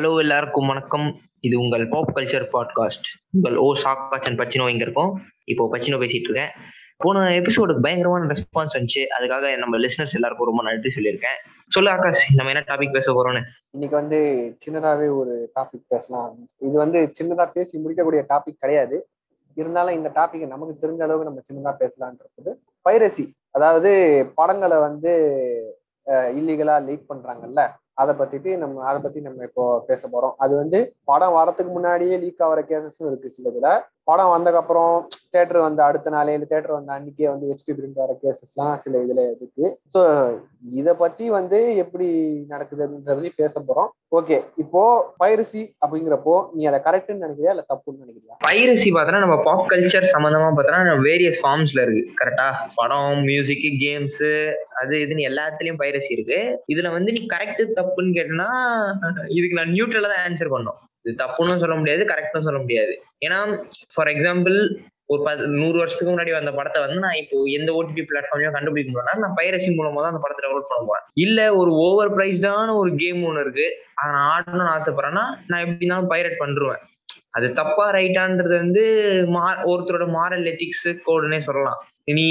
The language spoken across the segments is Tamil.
ஹலோ எல்லாருக்கும் வணக்கம். இது உங்கள் பாப் கல்ச்சர் பாட்காஸ்ட் உங்கள் ஓ சாக்காச்சன் பச்சினோ இங்க இருக்கோம். இப்போ பச்சினோ பேசிட்டு இருக்கேன். போன எபிசோடுக்கு பயங்கரமான ரெஸ்பான்ஸ் வந்துச்சு. அதுக்காக நம்ம லிசனர்ஸ் எல்லாருக்கும் ரொம்ப நன்றி சொல்லியிருக்கேன். சொல்லு ஆகாஷ் நம்ம என்ன டாபிக் பேச போறோம்னு? இன்னைக்கு வந்து சின்னதாவே ஒரு டாபிக் பேசலாம். இது வந்து சின்னதா பேசி முடிக்கக்கூடிய டாபிக் கிடையாது. இருந்தாலும் இந்த டாபிக் நமக்கு தெரிஞ்ச அளவுக்கு நம்ம சின்னதா பேசலான்றது பைரசி அதாவது படங்களை வந்து இல்லீகலா லீக் பண்றாங்கல்ல? அதை பத்திட்டு நம்ம அதை பத்தி நம்ம இப்போ பேச போறோம். அது வந்து படம் வரத்துக்கு முன்னாடியே லீக் ஆகிற கேசஸும் இருக்கு சில இதுல படம் வந்ததுக்கப்புறம் தேட்டர் வந்த அடுத்த நாளே இல்லை தேட்டர் வந்த அன்னைக்கே வந்து ஹெச்டி பிரிண்ட் வர கேசஸ்லாம் சில இதில் இருக்கு. ஸோ இதை பற்றி வந்து எப்படி நடக்குதுன்றதையும் பேச போகிறோம் ஓகே இப்போ பைரசி அப்படிங்கிறப்போ நீ அதை கரெக்ட்னு நினைக்கிறியா இல்லை தப்புன்னு நினைக்கிறியா? பைரசி பார்த்தோன்னா நம்ம பாப் கல்ச்சர் சம்மந்தமாக பார்த்தோன்னா வேரியஸ் ஃபார்ம்ஸில் இருக்கு. கரெக்டா படம் மியூசிக்கு கேம்ஸ் அது இதுன்னு எல்லாத்துலேயும் பைரசி இருக்கு. இதில் வந்து நீ கரெக்டு தப்புன்னு கேட்டனா இதுக்கு நான் நியூட்ரலாக தான் ஆன்சர் பண்ணோம். இது தப்புன்னு சொல்ல முடியாது கரெக்ட்னு சொல்ல முடியாது. ஏன்னா ஃபார் எக்ஸாம்பிள் ஒரு பத் நூறு வருஷத்துக்கு முன்னாடி வந்த படத்தை வந்து நான் இப்போ எந்த ஓடிடி பிளாட்ஃபார்மையும் கண்டுபிடிக்க முடியும்னா நான் பைரசி மூலமா தான் அந்த படத்தை டவுன்லோட் பண்ண போறேன். இல்ல ஒரு ஓவர் பிரைஸ்டான ஒரு கேம் ஒன்று இருக்கு. அதை நான் ஆடணும்னு ஆசைப்படுறேன்னா நான் எப்படினாலும் பைரட் பண்ணிருவேன். அது தப்பா ரைட்டான்றது வந்து மா ஒருத்தரோட மாரல் எத்திக்ஸ் கோடுன்னே சொல்லலாம். நீ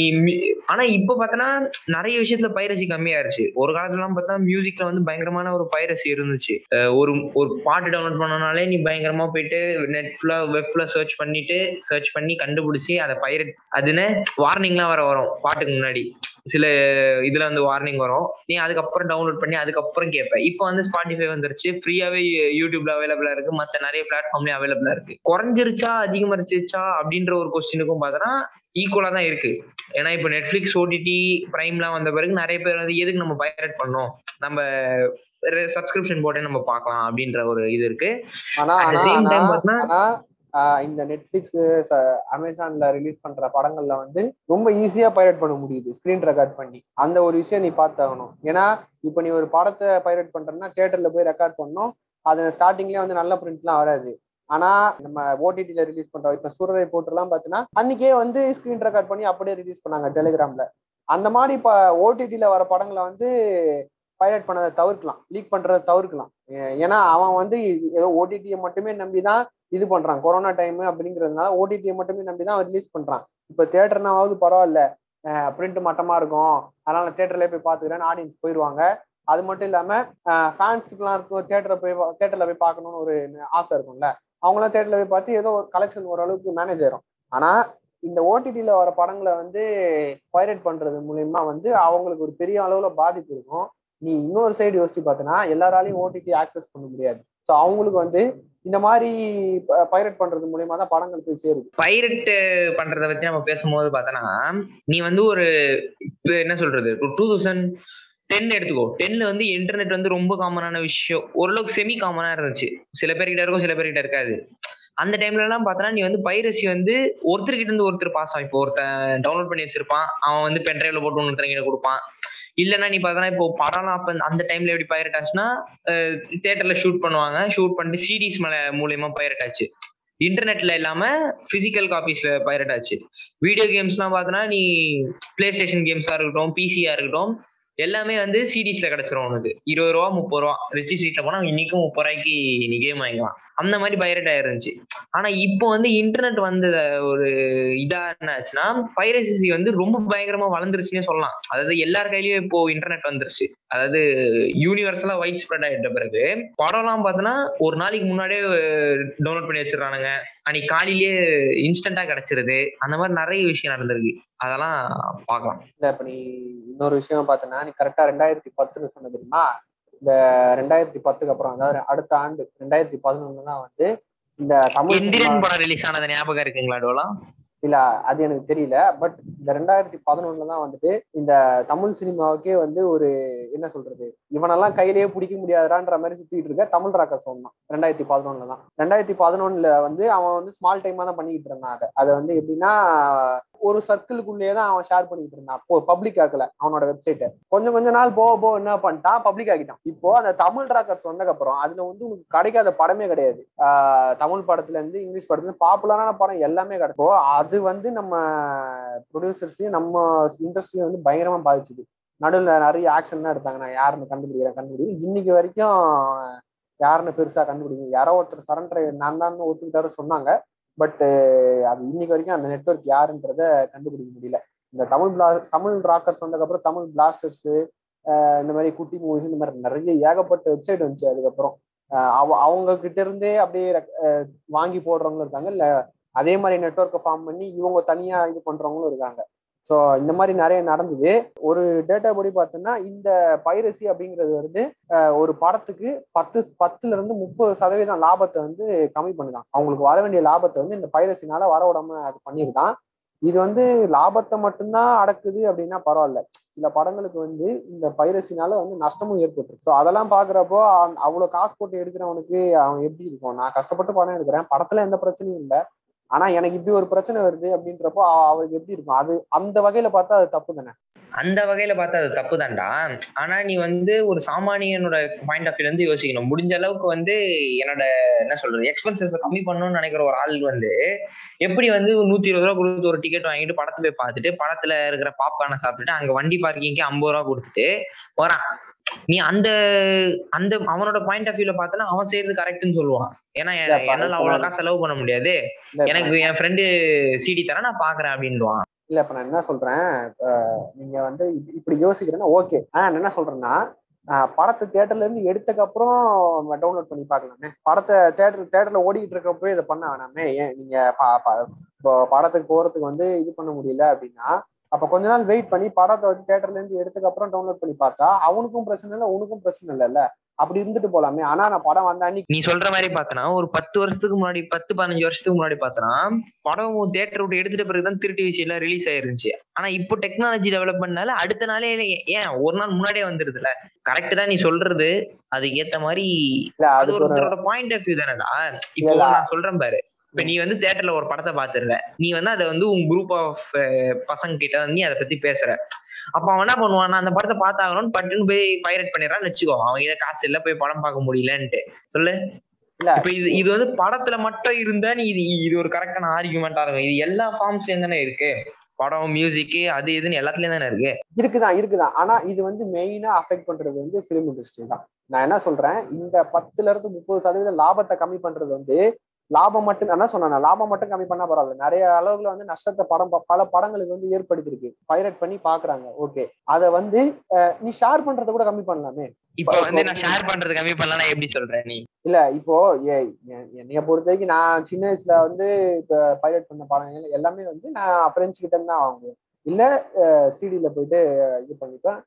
ஆனா இப்ப பாத்தனா நிறைய விஷயத்துல பைரசி கம்மியாயிருச்சு. ஒரு காலத்துல எல்லாம் பார்த்தா மியூசிக்ல வந்து பயங்கரமான ஒரு பைரசி இருந்துச்சு. ஒரு ஒரு பாட்டு டவுன்லோட் பண்ணனாலே நீ பயங்கரமா போயிட்டு நெட்ல வெப்ல சர்ச் பண்ணிட்டு சர்ச் பண்ணி கண்டுபிடிச்சி அதை பைரட் அதுன்னு வார்னிங்லாம் வர வரும். பாட்டுக்கு முன்னாடி. சில இதுல வந்து வார்னிங் வரும். நீ அதுக்கப்புறம் டவுன்லோட் பண்ணி அதுக்கப்புறம் கேட்ப இப்போ வந்து ஸ்பாட்டிஃபை வந்துருச்சு. ஃப்ரீயாவே யூடியூப்ல அவைலபிளா இருக்கு. மத்த நிறைய பிளாட்ஃபார்ம்லயும் அவைலபிளா இருக்கு. குறைஞ்சிருச்சா? அதிகமரிச்சிருச்சா? அப்படின்ற ஒரு கொஸ்டினுக்கும் பார்த்தோன்னா ஈக்குவலா தான் இருக்கு. ஏன்னா இப்போ நெட்ஃபிளிக்ஸ் ஓடிடி பிரைம்லாம் வந்த பிறகு நிறைய பேர் வந்து எதுக்கு நம்ம பைரட் பண்ணோம்? நம்ம சப்ஸ்கிரிப்ஷன் போட்டே நம்ம பார்க்கலாம் அப்படின்ற ஒரு இது இருக்கு. ஆனா இந்த நெட்ஃபிளிக்ஸ் அமேசான்ல ரிலீஸ் பண்ற படங்கள்ல வந்து ரொம்ப ஈஸியா பைரட் பண்ண முடியுது ஸ்கிரீன் ரெக்கார்ட் பண்ணி. அந்த ஒரு விஷயம் நீ பார்த்தாகணும். ஏன்னா இப்போ நீ ஒரு படத்தை பைரட் பண்றேன்னா தியேட்டர்ல போய் ரெக்கார்ட் பண்ணணும். அது ஸ்டார்டிங்லயே வந்து நல்ல பிரிண்ட்லாம் வராது. ஆனா நம்ம ஓடிடில ரிலீஸ் பண்றோம் இப்ப சூரரை போட்டுலாம் பாத்தீங்கன்னா அன்னைக்கே வந்து ஸ்கிரீன் ரெக்கார்ட் பண்ணி அப்படியே ரிலீஸ் பண்ணாங்க டெலிகிராம்ல அந்த மாதிரி இப்ப ஓடிடில வர படங்களை வந்து பைரட் பண்ணதை தவிர்க்கலாம். லீக் பண்றதை தவிர்க்கலாம். ஏன்னா அவன் வந்து ஏதோ ஓடிடியை மட்டுமே நம்பிதான் இது பண்றான் கொரோனா டைம் அப்படிங்கிறதுனால ஓடிடியை மட்டுமே நம்பி தான் ரிலீஸ் பண்றான். இப்போ தேட்டர்னாவது பரவாயில்ல. பிரிண்ட் மட்டமா இருக்கும். அதனால தேட்டர்ல போய் பார்த்துக்கிறேன் ஆடியன்ஸ் போயிடுவாங்க அது மட்டும் இல்லாம ஃபேன்ஸுக்குலாம் இருக்கும். தேட்டரை போய் தேட்டர்ல போய் பார்க்கணும்னு ஒரு ஆசை இருக்கும்ல. அவங்களாம் தேட்டர்ல போய் பார்த்து ஏதோ ஒரு கலெக்ஷன் ஓரளவுக்கு மேனேஜ் ஆயிரும். ஆனா இந்த ஓடிடியில வர படங்களை வந்து பைரேட் பண்றது மூலயமா வந்து அவங்களுக்கு ஒரு பெரிய அளவுல பாதிப்பு இருக்கும். நீ இன்னொரு சைடு யோசிச்சு பார்த்தனா எல்லாராலையும் ஓடிடி ஆக்சஸ் பண்ண முடியாது. ஸோ அவங்களுக்கு வந்து இந்த மாதிரி பைரட் பண்றது மூலியமா தான் படங்கள் போய் சேருது. பைரட் பண்றத பத்தி நம்ம பேசும்போது பார்த்தனா நீ வந்து ஒரு என்ன சொல்றது டூ தௌசண்ட் டென் எடுத்துக்கோ. டென்ல வந்து இன்டர்நெட் வந்து ரொம்ப காமனான விஷயம். ஓரளவுக்கு செமி காமனா இருந்துச்சு. சில பேர்கிட்ட இருக்கும் சில பேர்கிட்ட இருக்காது. அந்த டைம்ல எல்லாம் பார்த்தனா நீ வந்து பைரசி வந்து ஒருத்தர்கிட்ட இருந்து ஒருத்தர் பாசம். இப்போ ஒருத்தன் டவுன்லோட் பண்ணி வச்சிருப்பான். அவன் வந்து பென்ட்ரைவ்ல போட்டு ஒன்று கொடுப்பான். இல்லைன்னா நீ பார்த்தனா இப்போ படம்லாம் அப்ப அந்த டைம்ல எப்படி பைரட் ஆச்சுன்னா தேட்டர்ல ஷூட் பண்ணுவாங்க. ஷூட் பண்ணிட்டு சிடிஸ் மேல மூலியமா பைரட் ஆச்சு இன்டர்நெட்ல இல்லாம பிசிக்கல் காப்பீஸ்ல பைரட் ஆச்சு வீடியோ கேம்ஸ்லாம் பார்த்தனா நீ பிளே ஸ்டேஷன் கேம்ஸா இருக்கட்டும் பிசியா இருக்கட்டும் எல்லாமே வந்து சிடிஸ்ல கிடைச்சிரும் உனக்கு. இருபது ரூபா முப்பது ரூபா. ரிச்சி ஸ்ட்ரீட்ல போனா இன்னைக்கும் முப்பது ரூபாய்க்கு நீ கேம் வாங்கிக்கலாம். அந்த மாதிரி பைரேட் ஆயிருந்துச்சு. ஆனா இப்போ வந்து இன்டர்நெட் வந்த ஒரு இதா என்ன ஆச்சுன்னா பைரசி வந்து ரொம்ப பயங்கரமா வளர்ந்துருச்சுன்னே சொல்லலாம். அதாவது எல்லார் கையிலயும் இப்போ இன்டர்நெட் வந்துருச்சு. அதாவது யூனிவர்சலா ஒயிட் ஸ்ப்ரெட் ஆயிட்ட பிறகு படம்லாம் பார்த்தோன்னா ஒரு நாளைக்கு முன்னாடியே டவுன்லோட் பண்ணி வச்சிடறானுங்க. அன்னைக்கு காலையிலேயே இன்ஸ்டன்டா கிடைச்சிருது. அந்த மாதிரி நிறைய விஷயம் நடந்திருக்கு. அதெல்லாம் பார்க்கலாம். இல்ல இப்ப நீ இன்னொரு விஷயம் பார்த்தோன்னா நீ கரெக்டா ரெண்டாயிரத்தி பத்துன்னு சொன்ன தெரியுமா? இந்த ரெண்டாயிரத்தி பத்துக்கு அப்புறம் அதாவது அடுத்த ஆண்டு ரெண்டாயிரத்தி பதினொன்னு தான் வந்து இந்த தமிழ் இந்தியன் படம் ரிலீஸ் ஆனது ஞாபகம் இருக்குங்களா டோலாம் இல்ல அது எனக்கு தெரியல. பட் இந்த ரெண்டாயிரத்தி பதினொன்னுல தான் வந்துட்டு இந்த தமிழ் சினிமாவுக்கே வந்து ஒரு என்ன சொல்றது இவனெல்லாம் கையிலேயே பிடிக்க முடியாதான்ற மாதிரி சுத்திட்டு இருக்க தமிழ் ராக்கர் சொன்னான் ரெண்டாயிரத்தி பதினொன்னுல தான். ரெண்டாயிரத்தி பதினொன்னுல வந்து அவன் வந்து ஸ்மால் டைமா தான் பண்ணிக்கிட்டு இருந்தான் அதை. அதை வந்து எப்படின்னா ஒரு சர்க்கிளுக்குள்ளேயே தான் அவன் ஷேர் பண்ணிட்டு இருந்தான். இப்போ பப்ளிக் ஆக்கல அவனோட வெப்சைட்டை கொஞ்சம் கொஞ்ச நாள் போக போக என்ன பண்ணிட்டான்? பப்ளிக் ஆக்கிட்டான். இப்போ அந்த தமிழ் ராக்கர்ஸ் வந்ததுக்கு அப்புறம் அதுல வந்து உனக்கு கிடைக்காத படமே கிடையாது. தமிழ் படத்துல இருந்து இங்கிலீஷ் படத்துல பாப்புலரான படம் எல்லாமே கிடைக்கும் அது வந்து நம்ம ப்ரொடியூசர்ஸையும் நம்ம இண்டஸ்ட்ரியும் வந்து பயங்கரமா பாதிச்சுது. நடுவில் நிறைய ஆக்ஷன்லாம் எடுத்தாங்க. நான் யாருன்னு கண்டுபிடிக்கிறேன் கண்டுபிடிக்கிறேன் இன்னைக்கு வரைக்கும் யாருன்னு பெருசா கண்டுபிடிக்கும் யாரோ ஒருத்தர் சரண்டர் நான் தான் ஒத்துக்கிட்டாரு சொன்னாங்க. பட் அது இன்னைக்கு வரைக்கும் அந்த நெட்ஒர்க் யாருன்றத கண்டுபிடிக்க முடியல. இந்த தமிழ் பிளா தமிழ் ராக்கர்ஸ் வந்ததுக்கப்புறம் தமிழ் பிளாஸ்டர்ஸ் இந்த மாதிரி குட்டி மூவிஸ் இந்த மாதிரி நிறைய ஏகப்பட்ட வெப்சைட் வந்துச்சு. அதுக்கப்புறம் அவ அவங்க கிட்ட இருந்தே அப்படியே வாங்கி போடுறவங்களும் இருக்காங்க. இல்லை அதே மாதிரி நெட்ஒர்க்கை ஃபார்ம் பண்ணி இவங்க தனியா இது பண்றவங்களும் இருக்காங்க. ஸோ இந்த மாதிரி நிறைய நடந்தது. ஒரு டேட்டா படி பார்த்தோம்னா இந்த பைரசி அப்படிங்கிறது வந்து ஒரு படத்துக்கு பத்து பத்துல இருந்து முப்பது சதவீதம் லாபத்தை வந்து கம்மி பண்ணுதான். அவங்களுக்கு வர வேண்டிய லாபத்தை வந்து இந்த பைரசினால வர விடாம அது பண்ணியிருக்கான் இது வந்து லாபத்தை மட்டும்தான் அடக்குது அப்படின்னா பரவாயில்ல. சில படங்களுக்கு வந்து இந்த பைரசினால வந்து நஷ்டமும் ஏற்பட்டுருக்கு. ஸோ அதெல்லாம் பாக்குறப்போ அவ்வளவு காசு போட்டு எடுக்கிறவனுக்கு அவன் எப்படி இருக்கும்? நான் கஷ்டப்பட்டு படம் எடுக்கிறேன். படத்துல எந்த பிரச்சனையும் இல்லை. ஆனா எனக்கு இப்படி ஒரு பிரச்சனை வருது அப்படின்றப்போ அவருக்கு எப்படி இருக்கும்? அது அந்த வகையில பார்த்தா அது தப்பு தானே? அந்த வகையில பார்த்தா அது தப்பு தான்டா. ஆனா நீ வந்து ஒரு சாமானியனோட பாயிண்ட் ஆஃப் வியூல இருந்து யோசிக்கணும். முடிஞ்ச அளவுக்கு வந்து என்னோட என்ன சொல்றது எக்ஸ்பென்சஸ் கம்மி பண்ணணும்னு நினைக்கிற ஒரு ஆள் வந்து எப்படி வந்து நூத்தி இருபது ரூபா கொடுத்து ஒரு டிக்கெட் வாங்கிட்டு படத்தை போய் பார்த்துட்டு படத்துல இருக்கிற பாப்கார்னை சாப்பிட்டுட்டு அங்க வண்டி பார்க்கிங்க்கு ஐம்பது ரூபா கொடுத்துட்டு வரான். நீ அந்த அந்த அவனோட பாயிண்ட் ஆஃப் வியூல பார்த்தனா அவன் செய்யறது கரெக்ட்னு சொல்லுவான். ஏன்னா என்னால அவ்வளவு செலவு பண்ண முடியாது. எனக்கு என் ஃப்ரெண்டு சிடி தர நான் பாக்குறேன் அப்படின்வான் இல்ல இப்ப நான் என்ன சொல்றேன் நீங்க வந்து இப்படி யோசிக்கிறேன்னா ஓகே ஆஹ் என்ன சொல்றேன்னா படத்தை தேட்டர்ல இருந்து எடுத்தக்கு அப்புறம் டவுன்லோட் பண்ணி பாக்கலாமே படத்தை தேட்டர் தேட்டர்ல ஓடிக்கிட்டு இருக்கப்போ இதை பண்ண வேணாமே. ஏன் நீங்க படத்துக்கு போறதுக்கு வந்து இது பண்ண முடியல அப்படின்னா அப்ப கொஞ்ச நாள் வெயிட் பண்ணி படத்தை வந்து தேட்டர்ல இருந்து எடுத்ததுக்கு அப்புறம் டவுன்லோட் பண்ணி பார்த்தா அவனுக்கும் பிரச்சனை இல்லை உனக்கும் பிரச்சனை இல்லைல்ல. அப்படி இருந்துட்டு போலாமே. ஆனா நான் படம் வந்தா நீ சொல்ற மாதிரி பார்த்தனா ஒரு பத்து வருஷத்துக்கு முன்னாடி பத்து பதினஞ்சு வருஷத்துக்கு முன்னாடி பார்த்தனா படம் தேட்டர் விட்டு எடுத்துட்ட பிறகுதான் திருட்டி விஷயம் ரிலீஸ் ஆயிருந்துச்சு. ஆனா இப்போ டெக்னாலஜி டெவலப் பண்ணால அடுத்த நாளே ஏன்? ஒரு நாள் முன்னாடியே வந்துருதுல கரெக்ட் தான் நீ சொல்றது. அதுக்கு ஏத்த மாதிரி அது ஒருத்தரோட பாயிண்ட் ஆஃப் வியூ தானடா. இப்போ நான் சொல்றேன் பாரு. இப்ப நீ வந்து தேட்டர்ல ஒரு படத்தை பாத்துருவ நீ வந்து அதை வந்து உன் குரூப் ஆஃப் பசங்க கிட்ட வந்து நீ அதை பத்தி பேசுற. அப்ப அவன் என்ன பண்ணுவான் அந்த படத்தை பார்த்தாகணும்னு பட்டுன்னு போய் பைரட் பண்ணிடுறான்னு வச்சுக்கோ அவன் இதை காசு இல்ல போய் படம் பார்க்க முடியலன்ட்டு. சொல்லு. இப்ப இது இது வந்து படத்துல மட்டும் இருந்தா நீ இது இது ஒரு கரெக்டான ஆர்குமெண்டா இருக்கும். இது எல்லா ஃபார்ம்ஸ்லயும் தானே இருக்கு. படம் மியூசிக் அது இதுன்னு எல்லாத்துலயும் தானே இருக்கு. இருக்குதான் இருக்குதான். ஆனா இது வந்து மெயினா அஃபெக்ட் பண்றது வந்து பிலிம் இண்டஸ்ட்ரி தான். நான் என்ன சொல்றேன் இந்த பத்துல இருந்து முப்பது சதவீதம் லாபத்தை கம்மி பண்றது வந்து லாபம் மட்டும் என்ன சொன்னேன் லாபம் மட்டும் கம்மி பண்ணா பரவாயில்ல. நிறைய அளவுல வந்து நஷ்டத்தை படம் பல படங்களுக்கு வந்து ஏற்படுத்திருக்கு. பைரட் பண்ணி பாக்குறாங்க. ஓகே அத வந்து நீ ஷேர் பண்றத கூட கம்மி பண்ணலாமே. இப்ப வந்து நான் ஷேர் பண்றது கம்மி பண்ணலாம் எப்படி சொல்ற நீ? இல்ல இப்போ என்னைய பொறுத்த வரைக்கும் நான் சின்ன வயசுல வந்து இப்ப பைரட் பண்ண படங்கள் எல்லாமே வந்து நான் ஃப்ரெண்ட்ஸ் கிட்ட இருந்து தான் வாங்குவேன். இல்ல சிடியில போயிட்டு இது பண்ணிப்பேன்.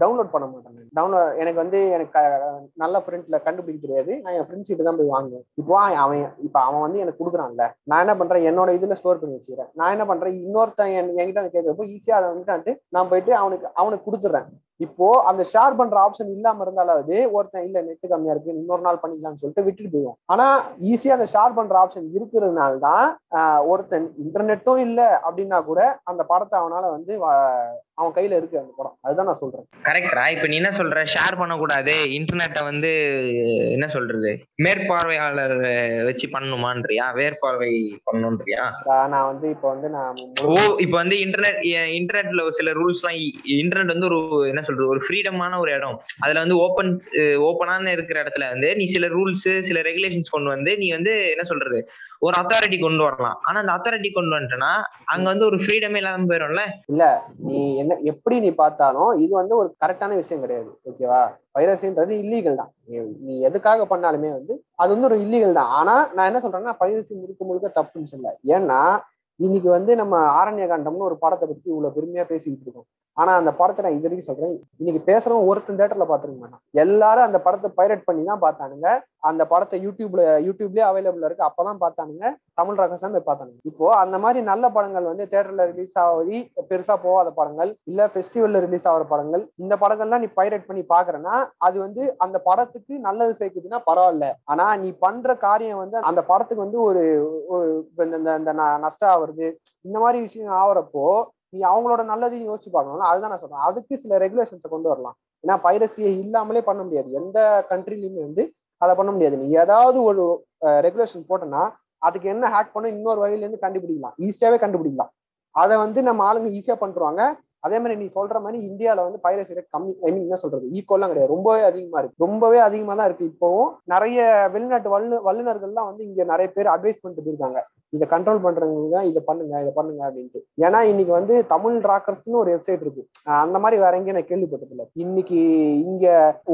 டவுன்லோட் பண்ண மாட்டேன் டவுன்லோட் எனக்கு வந்து எனக்கு நல்ல ஃப்ரெண்ட்ல கண்டுபிடிக்க தெரியாது. நான் என் ஃப்ரெண்ட்ஸ் கிட்ட தான் போய் வாங்குவேன். இப்போ அவன் இப்போ அவன் வந்து எனக்கு கொடுக்குறான்ல. நான் என்ன பண்றேன்? என்னோட இதுல ஸ்டோர் பண்ணி வச்சுக்கிறேன். நான் என்ன பண்றேன்? இன்னொருத்தன் என்கிட்ட வந்து கேட்கறப்போ ஈஸியா அதை வந்துட்டு நான் போயிட்டு அவனுக்கு அவனுக்கு கொடுத்துட்றேன் இப்போ அந்த ஷேர் பண்ற ஆப்ஷன் இல்லாம இருந்தாலாவது ஒருத்தன் இல்ல நெட் கம்மியா இருக்கு இன்னொரு நாள் பண்ணிக்கலாம்னு சொல்லிட்டு விட்டுட்டு போயிடும் ஆனா ஈஸியா அந்த ஷேர் பண்ற ஆப்ஷன் இருக்கிறதுனால தான் ஒருத்தன் இன்டர்நெட்டும் இல்லை அப்படின்னா கூட அந்த படத்தை அவனால வந்து அவன் கையில இருக்கு அந்த படம். அதுதான் நான் சொல்றேன். கரெக்டா இப்ப நீ என்ன சொல்ற? ஷேர் பண்ணக்கூடாது. இன்டர்நெட்டை வந்து என்ன சொல்றது? மேற்பார்வையாளர் வச்சு பண்ணணுமான்றியா? மேற்பார்வை பண்ணணும்ன்றியா நான் வந்து இப்ப வந்து நான் ஓ இப்ப வந்து இன்டர்நெட் இன்டர்நெட்ல சில ரூல்ஸ் எல்லாம் இன்டர்நெட் வந்து ஒரு என்ன சொல்றது ஒரு ஃப்ரீடமான ஒரு இடம். அதுல வந்து ஓப்பன் ஓப்பனான இருக்கிற இடத்துல வந்து நீ சில ரூல்ஸ் சில ரெகுலேஷன்ஸ் கொண்டு வந்து நீ வந்து என்ன சொல்றது ஒரு அத்தாரிட்டி கொண்டு வரலாம். ஆனா அந்த அத்தாரிட்டி கொண்டு வந்துட்டேன்னா அங்க வந்து ஒரு ஃப்ரீடமே இல்லாம போயிடும்ல? இல்ல நீ என்ன எப்படி நீ பார்த்தாலும் இது வந்து ஒரு கரெக்டான விஷயம் கிடையாது. ஓகேவா பைரசின்றது இல்லீகல் தான். நீ எதுக்காக பண்ணாலுமே வந்து அது வந்து ஒரு இல்லீகல் தான். ஆனா நான் என்ன சொல்றேன்னா பைரசி முழுக்க முழுக்க தப்புன்னு சொல்ல. ஏன்னா இன்னைக்கு வந்து நம்ம ஆரண்ய காண்டம்னு ஒரு படத்தை பத்தி இவ்வளவு பெருமையா பேசிக்கிட்டு இருக்கோம். ஆனா அந்த படத்தை நான் இது வரைக்கும் சொல்றேன். இன்னைக்கு பேசுறவங்க ஒருத்தன் தேட்டர்ல பாத்துருக்க மாட்டான். எல்லாரும் அந்த படத்தை பைரட் பண்ணி தான் பார்த்தானுங்க. அந்த படத்தை யூடியூப்ல யூடியூப்லயே அவைலபிள் இருக்கு. அப்பதான் பார்த்தானுங்க. தமிழ் ரகசியம் போய் பார்த்தானுங்க. இப்போ அந்த மாதிரி நல்ல படங்கள் வந்து தேட்டர்ல ரிலீஸ் ஆகி பெருசா போகாத படங்கள் இல்ல ஃபெஸ்டிவல்ல ரிலீஸ் ஆகிற படங்கள் இந்த படங்கள்லாம் நீ பைரட் பண்ணி பாக்குறேன்னா அது வந்து அந்த படத்துக்கு நல்லது சேர்க்குதுன்னா பரவாயில்ல. ஆனா நீ பண்ற காரியம் வந்து அந்த படத்துக்கு வந்து ஒரு இந்த நஷ்டம் ஆகுறது இந்த மாதிரி விஷயம் ஆகுறப்போ நீ அவங்களோட நல்லதையும் யோசிச்சு பார்க்கணும்ல. அதுதான் நான் சொல்றேன். அதுக்கு சில ரெகுலேஷன்ஸை கொண்டு வரலாம். ஏன்னா பைரசியை இல்லாமலே பண்ண முடியாது. எந்த கண்ட்ரிலையுமே வந்து அதை பண்ண முடியாது. நீ ஏதாவது ஒரு ரெகுலேஷன் போட்டோன்னா அதுக்கு என்ன ஹேக் பண்ண இன்னொரு வழியிலேருந்து கண்டுபிடிக்கலாம். ஈஸியாவே கண்டுபிடிக்கலாம். அதை வந்து நம்ம ஆளுங்க ஈஸியா பண்ணுவாங்க அதே மாதிரி நீ சொல்ற மாதிரி இந்தியாவில வந்து பைரசி ரேட் கம்மி ஐ மீன் என்ன சொல்றது? ஈக்குவல்லாம் கிடையாது. ரொம்பவே அதிகமா இருக்கு. ரொம்பவே அதிகமா தான் இருக்கு. இப்போவும் நிறைய வெளிநாட்டு வல்லு வல்லுநர்கள்லாம் வந்து இங்க நிறைய பேர் அட்வைஸ் பண்ணிட்டு போயிருக்காங்க இதை கண்ட்ரோல் பண்றவங்க இதை பண்ணுங்க இதை பண்ணுங்க அப்படின்ட்டு. ஏன்னா இன்னைக்கு வந்து தமிழ் டிராக்கர்ஸ்னு ஒரு வெப்சைட் இருக்கு. அந்த மாதிரி வேற எங்கேயும் நான் கேள்விப்பட்டதில்லை. இன்னைக்கு இங்க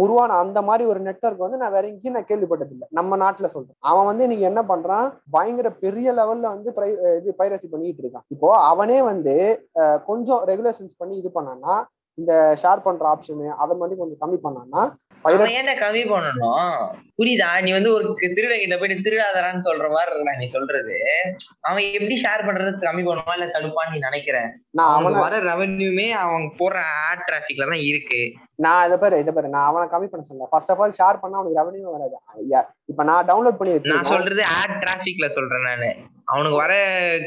உருவான அந்த மாதிரி ஒரு நெட்வொர்க் வந்து நான் வேற எங்கேயும் நான் கேள்விப்பட்டதில்லை. நம்ம நாட்டுல சொல்றேன். அவன் வந்து இன்னைக்கு என்ன பண்றான்? பயங்கர பெரிய லெவல்ல வந்து இது பைரசி பண்ணிட்டு இருக்கான். இப்போ அவனே வந்து கொஞ்சம் ரெகுலேஷன்ஸ் பண்ணி இது பண்ணான்னா இந்த ஷேர் பண்ற ஆப்ஷனு அதை மாதிரி கொஞ்சம் கம்மி பண்ணான்னா ஏன்டா கம்மி பண்ணணும்? புரியுதா? நீ வந்து ஒரு திருட கிட்ட போயிட்டு திருடாதரான்னு சொல்ற மாதிரி இருக்கா நீ சொல்றது. அவன் எப்படி ஷேர் பண்றது கம்மி பண்ணுவான் இல்ல தடுப்பான்னு நீ நினைக்கிற? நான் அவனை அவனுக்கு வர ரெவன்யூமே அவன் போடுற ஆட் டிராபிக்ல தான் இருக்கு. நான் இதை பாரு இதை பாரு. நான் அவனை கம்மி பண்ண சொல்லல ஃபர்ஸ்ட் ஆஃப் ஆல் ஷேர் பண்ணா அவனுக்கு ரெவன்யூ வராது. இப்ப நான் டவுன்லோட் பண்ணி நான் சொல்றது ஆட் டிராபிக்ல சொல்றேன் நானு. அவனுக்கு வர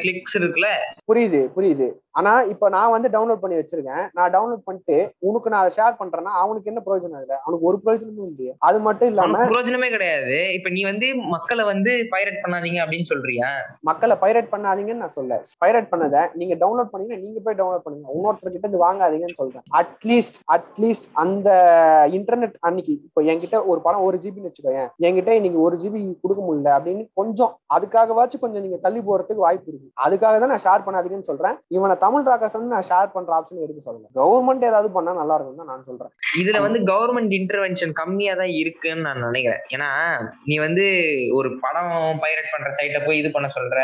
கிளிக்ஸ் இருக்குல்ல? புரியுது புரியுது. ஆனா இப்ப நான் வந்து டவுன்லோட் பண்ணி வச்சிருக்கேன். நான் டவுன்லோட் பண்ணிட்டு உனக்கு நான் அதை ஷேர் பண்றேன்னா அவனுக்கு என்ன பிரயோஜனம் அதுல? அவனுக்கு ஒரு பிரயோஜனமும் இல்லையே. அது மட்டும் இல்லாம பிரயோஜனமே கிடையாது. இப்ப நீ வந்து மக்களை வந்து பைரட் பண்ணாதீங்க அப்படின்னு சொல்றியா? மக்களை பைரேட் பண்ணாதீங்கன்னு நான் சொல்ல பைரேட் பண்ணதை நீங்க டவுன்லோட் பண்ணீங்க நீங்க போய் டவுன்லோட் பண்ணுங்க. இன்னொருத்தர் கிட்ட இருந்து வாங்காதீங்கன்னு சொல்றேன். அட்லீஸ்ட் அட்லீஸ்ட் அந்த இன்டர்நெட் அன்னைக்கு இப்போ என்கிட்ட ஒரு படம் ஒரு ஜிபின்னு வச்சுக்கோயேன். என்கிட்ட இன்னைக்கு ஒரு ஜிபி கொடுக்க முடியல அப்படின்னு கொஞ்சம் அதுக்காகவாச்சும் கொஞ்சம் நீங்க தள்ளி போறதுக்கு வாய்ப்பு இருக்கு. அதுக்காக தான் நான் ஷேர் பண்ணாதீங்கன்னு சொல்றேன். இவனை தமிழ் ராக்கர்ஸ் வந்து நான் ஷேர் பண்ற ஆப்ஷன் எடுக்க சொல்லல. கவர்மெண்ட் ஏதாவது பண்ணா நல்லா இருக்கும் தான் நான் சொல்றேன். இதுல வந்து கவர்மெண்ட் இன்டர்வென்ஷன் கம்மியா தான் இருக்குன்னு நான் நினைக்கிறேன். ஏன்னா நீ வந்து ஒரு படம் பைரட் பண்ற சைட்ல போய் இது பண்ண சொல்ற.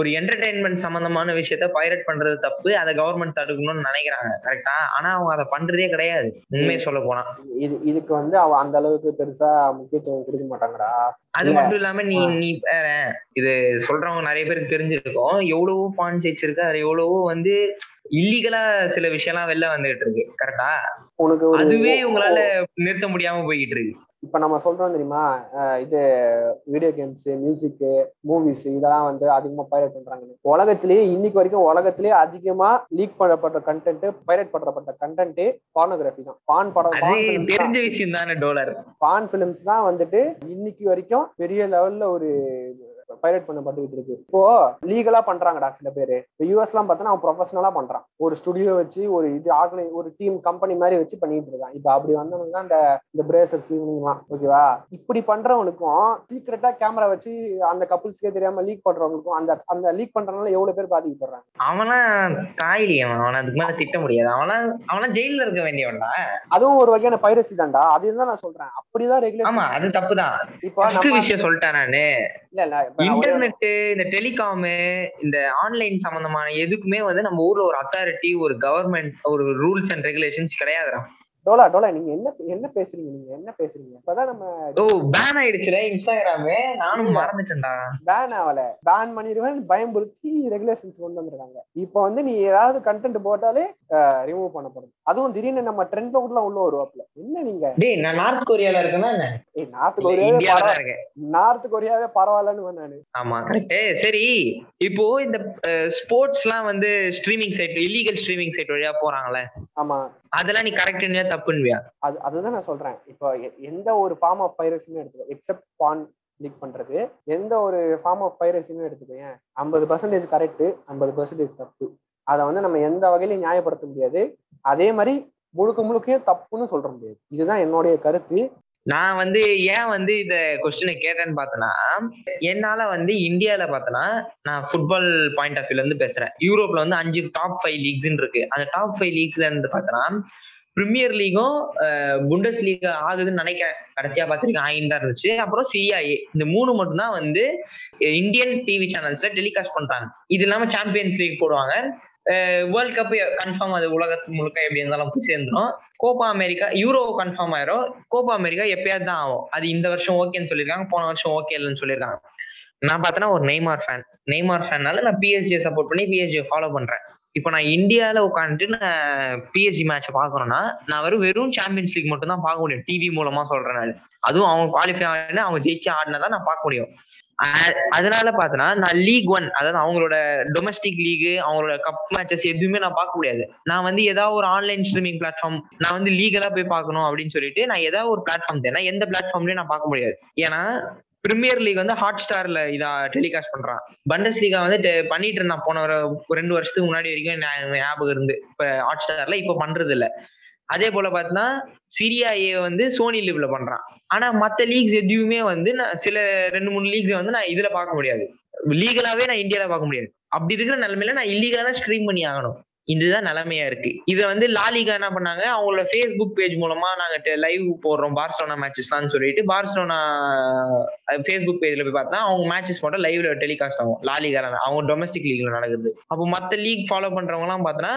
ஒரு என்டர்டைன்மெண்ட் சம்பந்தமான விஷயத்த பைரட் பண்றது தப்பு. அதை கவர்மெண்ட் தடுக்கணும்னு நினைக்கிறாங்க. கரெக்டா ஆனா அவங்க அதை பண்றதே கிடையாது. உண்மையை சொல்ல போனா. இது இதுக்கு வந்து அவ அந்த அளவுக்கு பெருசா முக்கியத்துவம் கொடுக்க மாட்டாங்கடா. அது. மட்டும் இல்லாம நீ நீ இது சொல்றவங்க நிறைய பேருக்கு தெரிஞ்சிருக்கும். எவ்வளவோ பான் சைட்ஸ் இருக்கு. அதுல எவ்வளவோ வந்து இல்லீகலா சில விஷயம்லாம் வெளில வந்துகிட்டு இருக்கு. கரெக்டா அதுவே உங்களால நிறுத்த முடியாம போய்கிட்டு இருக்கு. இப்ப நம்ம சொல்றோம் தெரியுமா? இது வீடியோ கேம்ஸ் மியூசிக் மூவிஸ் இதெல்லாம் வந்து அதிகமா பைரேட் பண்றாங்கன்னு. உலகத்திலேயே இன்னைக்கு வரைக்கும் உலகத்திலேயே அதிகமா லீக் பண்ணப்பட்ட கண்டென்ட் பைரேட் பண்ணப்பட்ட கண்டென்ட் பார்னோகிராஃபி தான். பான் படம் தெரிஞ்ச விஷயம் தானே டோலர். பான் பிலிம்ஸ் தான் வந்துட்டு இன்னைக்கு வரைக்கும் பெரிய லெவல்ல ஒரு பைரேட் பண்ணப்பட்டுக்கிட்டு இருக்கு இப்போ லீகலா பண்றாங்கடா சில பேரு. இப்போ யூஎஸ் எல்லாம் பார்த்தோன்னா அவன் ப்ரொஃபஷனலா பண்றான். ஒரு ஸ்டுடியோ வச்சு ஒரு இது ஆர்கனை ஒரு டீம் கம்பெனி மாதிரி வச்சு பண்ணிட்டு இருக்கான். இப்போ அப்படி வந்தவங்க தான் இந்த பிரேசர்ஸ் இவங்கலாம் ஓகேவா இப்படி பண்றவனுக்கும் சீக்கிரட்டா கேமரா வச்சு அந்த கப்புள்ஸ்க்கே தெரியாம லீக் பண்றவங்களுக்கும் அந்த அந்த லீக் பண்றதுனால எவ்வளவு பேர் பாதிக்கப்படுறாங்க? அவனா தாயிலி அவன். அதுக்கு மேல திட்ட முடியாது. அவனா அவனா ஜெயில இருக்க வேண்டியவன்டா? அதுவும் ஒரு வகையான பைரசி தான்டா. அதுதான் நான் சொல்றேன். அப்படிதான் ஆமா ரெகுலேஷன் அது தப்புதான். இப்போ விஷயம் சொல்லிட்டேன் நானு. இல்ல இல்ல. இன்டர்நெட் இந்த டெலிகாமு இந்த ஆன்லைன் சம்பந்தமான எதுக்குமே வந்து நம்ம ஊர்ல ஒரு அத்தாரிட்டி ஒரு கவர்மெண்ட் ஒரு ரூல்ஸ் அண்ட் ரெகுலேஷன்ஸ் கிடையாதுடா. டோலா டோலா நீங்க என்ன என்ன பேசுறீங்க? நீங்க என்ன பேசுறீங்க? இப்பதான் நம்ம ஓ பேன் ஆயிடுச்சுல இன்ஸ்டாகிராமு. நானும் மறந்துட்டேன்டா. பேன் ஆகல. பேன் பண்ணிடுவேன் பயம்படுத்தி ரெகுலேஷன்ஸ் கொண்டு வந்திருக்காங்க. இப்போ வந்து நீ ஏதாவது கண்டென்ட் போட்டாலே ரிமூவ் பண்ணப்படும். அதுவும் திடீர்னு நம்ம ட்ரெண்ட் உள்ள உள்ள வருவாப்ல என்ன நீங்க? டேய் நான் நார்த் கொரியால இருக்கேன்னா என்ன? ஏய் நார்த் கொரியாவே இருக்கேன். நார்த் கொரியாவே பரவாயில்லன்னு நானு ஆமா கரெக்ட் சரி. இப்போ இந்த ஸ்போர்ட்ஸ் எல்லாம் வந்து streaming site illegal streaming site வழியா போறாங்கல்ல? ஆமா. அதெல்லாம் நீ கரெக்ட்னியா தப்புன்னுவியா? அது அதுதான் நான் சொல்றேன். இப்போ எந்த ஒரு ஃபார்ம் ஆஃப் பைரஸுமே எடுத்துக்கோ எக்ஸப்ட் பான் லீக் பண்றது எந்த ஒரு ஃபார்ம் ஆஃப் பைரஸுமே எடுத்துக்கோங்க ஐம்பது பர்சன்டேஜ் கரெக்ட் ஐம்பது பர்சன்டேஜ் தப்பு. அதை வந்து நம்ம எந்த வகையிலும் நியாயப்படுத்த முடியாது. அதே மாதிரி முழுக்க முழுக்கையும் தப்புன்னு சொல்ற முடியாது. இதுதான் என்னுடைய கருத்து. நான் வந்து ஏன் வந்து இந்த கொஸ்டினை கேட்டேன்னு பார்த்தேன்னா என்னால வந்து இந்தியால பார்த்தனா நான் ஃபுட்பால் பாயிண்ட் ஆஃப் வியூல இருந்து பேசுறேன். யூரோப்ல வந்து அஞ்சு டாப் ஃபைவ் லீக்ஸ்ன்னு இருக்கு. அந்த டாப் ஃபைவ் லீக்ஸ்ல இருந்து பார்த்தனா பிரீமியர் லீகும் புண்டஸ் லீக் ஆகுதுன்னு நினைக்கிறேன். கடைசியா பார்த்துருக்கேன். ஆயின் தான் இருந்துச்சு. அப்புறம் சிஐஏ இந்த மூணு மட்டும்தான் வந்து இந்தியன் டிவி சேனல்ஸ்ல டெலிகாஸ்ட் பண்றாங்க. இது இல்லாம சாம்பியன்ஸ் லீக் போடுவாங்க. வேர்ல்ட் கப் கன்ஃபார்ம் அது உலகத்து முழுக்க எப்படி இருந்தாலும் போய் சேர்ந்துடும் கோப்பா அமெரிக்கா யூரோ கன்ஃபார்ம் ஆயிரும். கோப்பா அமெரிக்கா எப்பயாவது தான் ஆகும். அது இந்த வருஷம் ஓகேன்னு சொல்லியிருக்காங்க. போன வருஷம் ஓகே இல்லைன்னு சொல்லியிருக்காங்க. நான் பார்த்தேன்னா ஒரு நெய்மார் ஃபேன் நெய்மார் ஃபேன்னால நான் பிஎஸ்ஜியை சப்போர்ட் பண்ணி பிஎஸ்ஜியை ஃபாலோ பண்றேன். இப்போ நான் இந்தியால உட்காந்துட்டு நான் பிஎஸ்சி மேட்சை பார்க்கணும்னா நான் வெறும் வெறும் சாம்பியன்ஸ் லீக் மட்டும் தான் பார்க்க முடியும். டிவி மூலமா சொல்றேன் நான். அதுவும் அவங்க குவாலிஃபை ஆகினா அவங்க ஜெயிச்சு ஆடினா நான் பார்க்க முடியும். அதனால பார்த்தனா நான் லீக் ஒன் அதாவது அவங்களோட டொமஸ்டிக் லீக் அவங்களோட கப் மேட்சஸ் எதுவுமே நான் பார்க்க முடியாது. நான் வந்து ஏதாவது ஒரு ஆன்லைன் ஸ்ட்ரீமிங் பிளாட்ஃபார்ம் நான் வந்து லீகலா போய் பார்க்கணும் அப்படின்னு சொல்லிட்டு நான் ஏதாவது ஒரு பிளாட்ஃபார்ம் தேனா எந்த பிளாட்ஃபார்ம்லயும் நான் பார்க்க முடியாது. ஏன்னா பிரீமியர் லீக் வந்து ஹாட் ஸ்டார்ல இதா டெலிகாஸ்ட் பண்றான். பண்டஸ் லீகா வந்து பண்ணிட்டு இருந்தான். போன ஒரு ரெண்டு வருஷத்துக்கு முன்னாடி வரைக்கும் ஞாபகம் இருந்து. இப்ப ஹாட் ஸ்டார்ல இப்ப பண்றது இல்ல அதே போல பாத்தீங்கன்னா சிரியா ஏ வந்து சோனி லீவ்ல பண்றான். ஆனா மத்த லீக்ஸ் எதுவுமே வந்து நான் சில ரெண்டு மூணு லீக்ஸ் வந்து நான் இதுல பார்க்க முடியாது. லீகலாவே நான் இந்தியால பார்க்க முடியாது. அப்படி இருக்கிற நிலைமையில நான் இல்லீகலா தான் ஸ்ட்ரீம் பண்ணி ஆகணும். இதுதான் நிலைமையா இருக்கு. இத வந்து லாலிகா என்ன பண்ணாங்க? அவங்களோட ஃபேஸ்புக் பேஜ் மூலமா நாங்க லைவ் போடுறோம். பார்சலோனா மேட்சஸ்லாம் சொல்லிட்டு பார்சலோனா ஃபேஸ்புக் பேஜ்ல போய் பார்த்தா அவங்க மேட்சஸ் மட்டும் லைவ்ல டெலிகாஸ்ட் ஆகும். லாலிகா அவங்க டொமஸ்டிக் லீக்ல நடக்குது அப்போ மத்த லீக் ஃபாலோ பண்றவங்க எல்லாம் பார்த்தோன்னா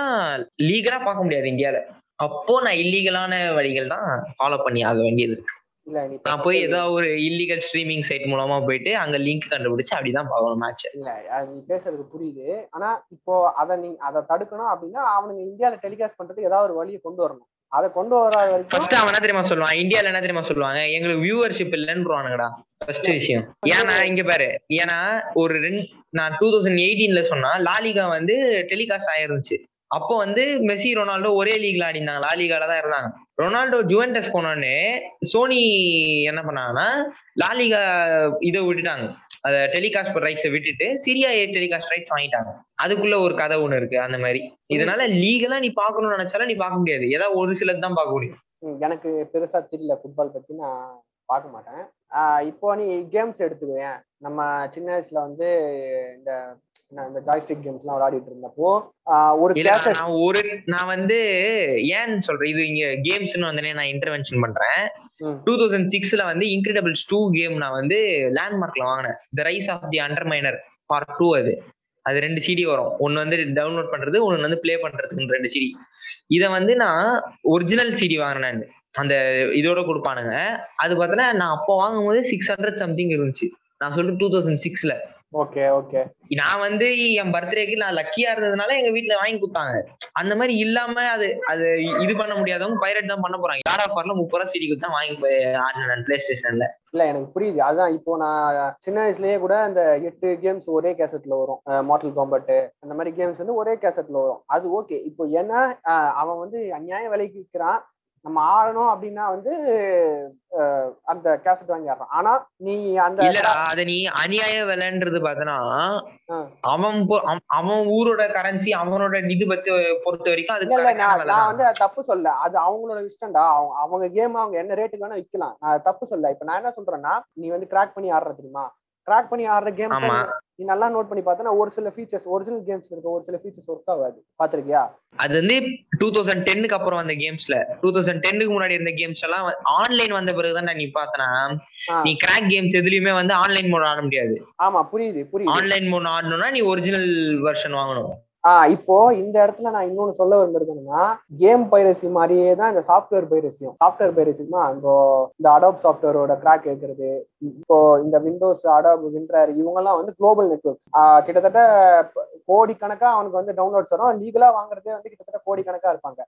லீகலா பார்க்க முடியாது இந்தியால. அப்போ நான் இல்லீகலான வழிகள் தான் ஃபாலோ பண்ணி ஆக வேண்டியது இருக்கு. நான் போய் ஏதாவது ஒரு இல்லீகல் ஸ்ட்ரீமிங் சைட் மூலமா போயிட்டு அங்க லிங்க் கண்டுபிடிச்சு அப்படிதான் பார்க்கணும் மேட்ச் இல்ல நீ பேசுறது புரியுது. ஆனா இப்போ அத நீ அதை தடுக்கணும் அப்படின்னா அவனுங்க இந்தியால டெலிகாஸ்ட் பண்றதுக்கு ஏதாவது ஒரு வழியை கொண்டு வரணும். அதை கொண்டு வராத வரைக்கும் ஃபர்ஸ்ட் அவன் என்ன தெரியுமா சொல்லுவான்? இந்தியால என்ன தெரியுமா சொல்லுவாங்க? எங்களுக்கு வியூவர்ஷிப் இல்லைன்னுவானுங்கடா ஃபர்ஸ்ட் விஷயம். ஏன்னா இங்க பாரு. ஏன்னா ஒரு ரெண்டு நான் டூ தௌசண்ட் எயிட்டீன்ல சொன்னா லாலிகா வந்து டெலிகாஸ்ட் ஆயிருந்துச்சு. அப்போ வந்து மெஸ்ஸி ரொனால்டோ ஒரே லீக்ல ஆடினாங்க. லாலிகால தான் இருந்தாங்க. ரொனால்டோ ஜுவென்டஸ் போனோடனே சோனி என்ன பண்ணாங்கன்னா லாலிகா இதை விட்டுட்டாங்க. அத டெலிகாஸ்ட் ரைட்ஸை விட்டுட்டு சிரியா ஏ டெலிகாஸ்ட் ரைட்ஸ் வாங்கிட்டாங்க. அதுக்குள்ள ஒரு கதை ஒண்ணு இருக்கு அந்த மாதிரி. இதனால லீகலா நீ பாக்கணும்னு நினைச்சாலும் நீ பார்க்க முடியாது. ஏதாவது ஒரு சிலது தான் பார்க்க முடியும். எனக்கு பெருசா தெரியல ஃபுட்பால் பத்தி. நான் பார்க்க மாட்டேன். இப்போ நீ கேம்ஸ் எடுத்துக்குவேன் நம்ம சின்ன வயசுல வந்து இந்த என்ன, இந்த ஜாய்ஸ்டிக் கேம்ஸ்லாம் விளையாடிட்டு இருந்தப்போ ஒரு நான் ஒரு நான் வந்து ஏன்னு சொல்றேன் இது இங்க கேம்ஸ்னு வந்து நான் இன்டர்வென்ஷன் பண்றேன். டூ தௌசண்ட் சிக்ஸ்ல வந்து இன்கிரெடிபிள்ஸ் டூ கேம் நான் வந்து லேண்ட்மார்க்ல வாங்கினேன். The rise of the underminer part two அது. அது ரெண்டு சிடி வரும். ஒன்னு வந்து டவுன்லோட் பண்றது ஒன்னு வந்து ப்ளே பண்றதுக்கு ரெண்டு சிடி இத வந்து நான் ஒரிஜினல் சிடி வாங்கினேன் அந்த இதோட கொடுப்பானுங்க. அது பார்த்தோன்னா நான் அப்போ வாங்கும்போது சிக்ஸ் ஹண்ட்ரட் சம்திங் இருந்துச்சு. நான் சொல்றேன் டூ தௌசண்ட் சிக்ஸ்ல ஓகே ஓகே நான் வந்து என் பர்த்டேக்கு நான் லக்கியா இருந்ததுனால எங்க வீட்ல வாங்கி கொடுத்தாங்க. அந்த மாதிரி இல்லாம அது அது இது பண்ண முடியாதவங்க பைரட் தான் பண்ண போறாங்க. யாரா ஃபார்ல முப்பது ரூபா சிடி தான் வாங்கி போய் ஆடினேன் பிளே ஸ்டேஷன்ல இல்ல எனக்கு புரியுது. அதான் இப்போ நான் சின்ன வயசுலயே கூட அந்த எட்டு கேம்ஸ் ஒரே கேசட்ல வரும். மார்டல் காம்பட் அந்த மாதிரி கேம்ஸ் வந்து ஒரே கேசட்ல வரும். அது ஓகே இப்போ ஏன்னா அவன் வந்து அநியாய விலைக்கு விற்கிறான் நம்ம ஆடணும் அப்படின்னா வந்து அந்த கேசட் வாங்கி ஆடுறான் ஆனா நீ அந்த இல்லடா அத நீ அநியாய விலைன்றது பார்த்தனா ஆ. அவன் அவன் ஊரோட கரன்சி அவனோட இது பத்தி பொறுத்த வரைக்கும் அது நான். வந்து தப்பு சொல்ல அது அவங்களோட இஷ்டம்டா. அவங்க அவங்க கேம் அவங்க என்ன ரேட்டுக்கு வேணா விற்கலாம் நான் தப்பு சொல்ல இப்ப நான் என்ன சொல்றேன்னா நீ வந்து கிராக் பண்ணி ஆடுற தெரியுமா? கிராக் பண்ணி ஆடுற கேம்ஸ். நீ நல்லா நோட் பண்ணி பார்த்தனா ஒரு சில ஃபீச்சர்ஸ் ஒரிஜினல் கேம்ஸ் இருக்க. ஒரு சில ஃபீச்சர்ஸ் ஒர்க் ஆகாது. பாத்திருக்கியா அது வந்து டூ தௌசண்ட் டென்னுக்கு அப்புறம் வந்த கேம்ஸ்ல டூ தௌசண்ட் டென்னுக்கு முன்னாடி இருந்த கேம்ஸ் எல்லாம் ஆன்லைன் வந்த பிறகுதான் நீ பார்த்தனா. நீ கிராக் கேம்ஸ் எதுலயுமே வந்து ஆன்லைன் மோட் ஆட முடியாது. ஆமா புரியுது புரியுது. ஆன்லைன் மோட் ஆடணும்னா நீ ஒரிஜினல் வெர்ஷன் வாங்கணும். ஆஹ் இப்போ இந்த இடத்துல நான் இன்னொன்னு சொல்ல விரும்புறதுன்னா கேம் பைரசி மாதிரியே தான் இந்த சாஃப்ட்வேர் பைரசியும் சாஃப்ட்வேர் பைரசினா இப்போ இந்த அடாப் சாஃப்ட்வேரோட கிராக் எடுக்கிறது இப்போ இந்த விண்டோஸ் அடாப் விண்டர் இவங்கெல்லாம் வந்து குளோபல் நெட்ஒர்க்ஸ் கிட்டத்தட்ட கோடிக்கணக்கா அவனுக்கு வந்து டவுன்லோட்ஸ் வரும். லீகலா வாங்குறதே வந்து கிட்டத்தட்ட கோடிக்கணக்கா இருப்பாங்க.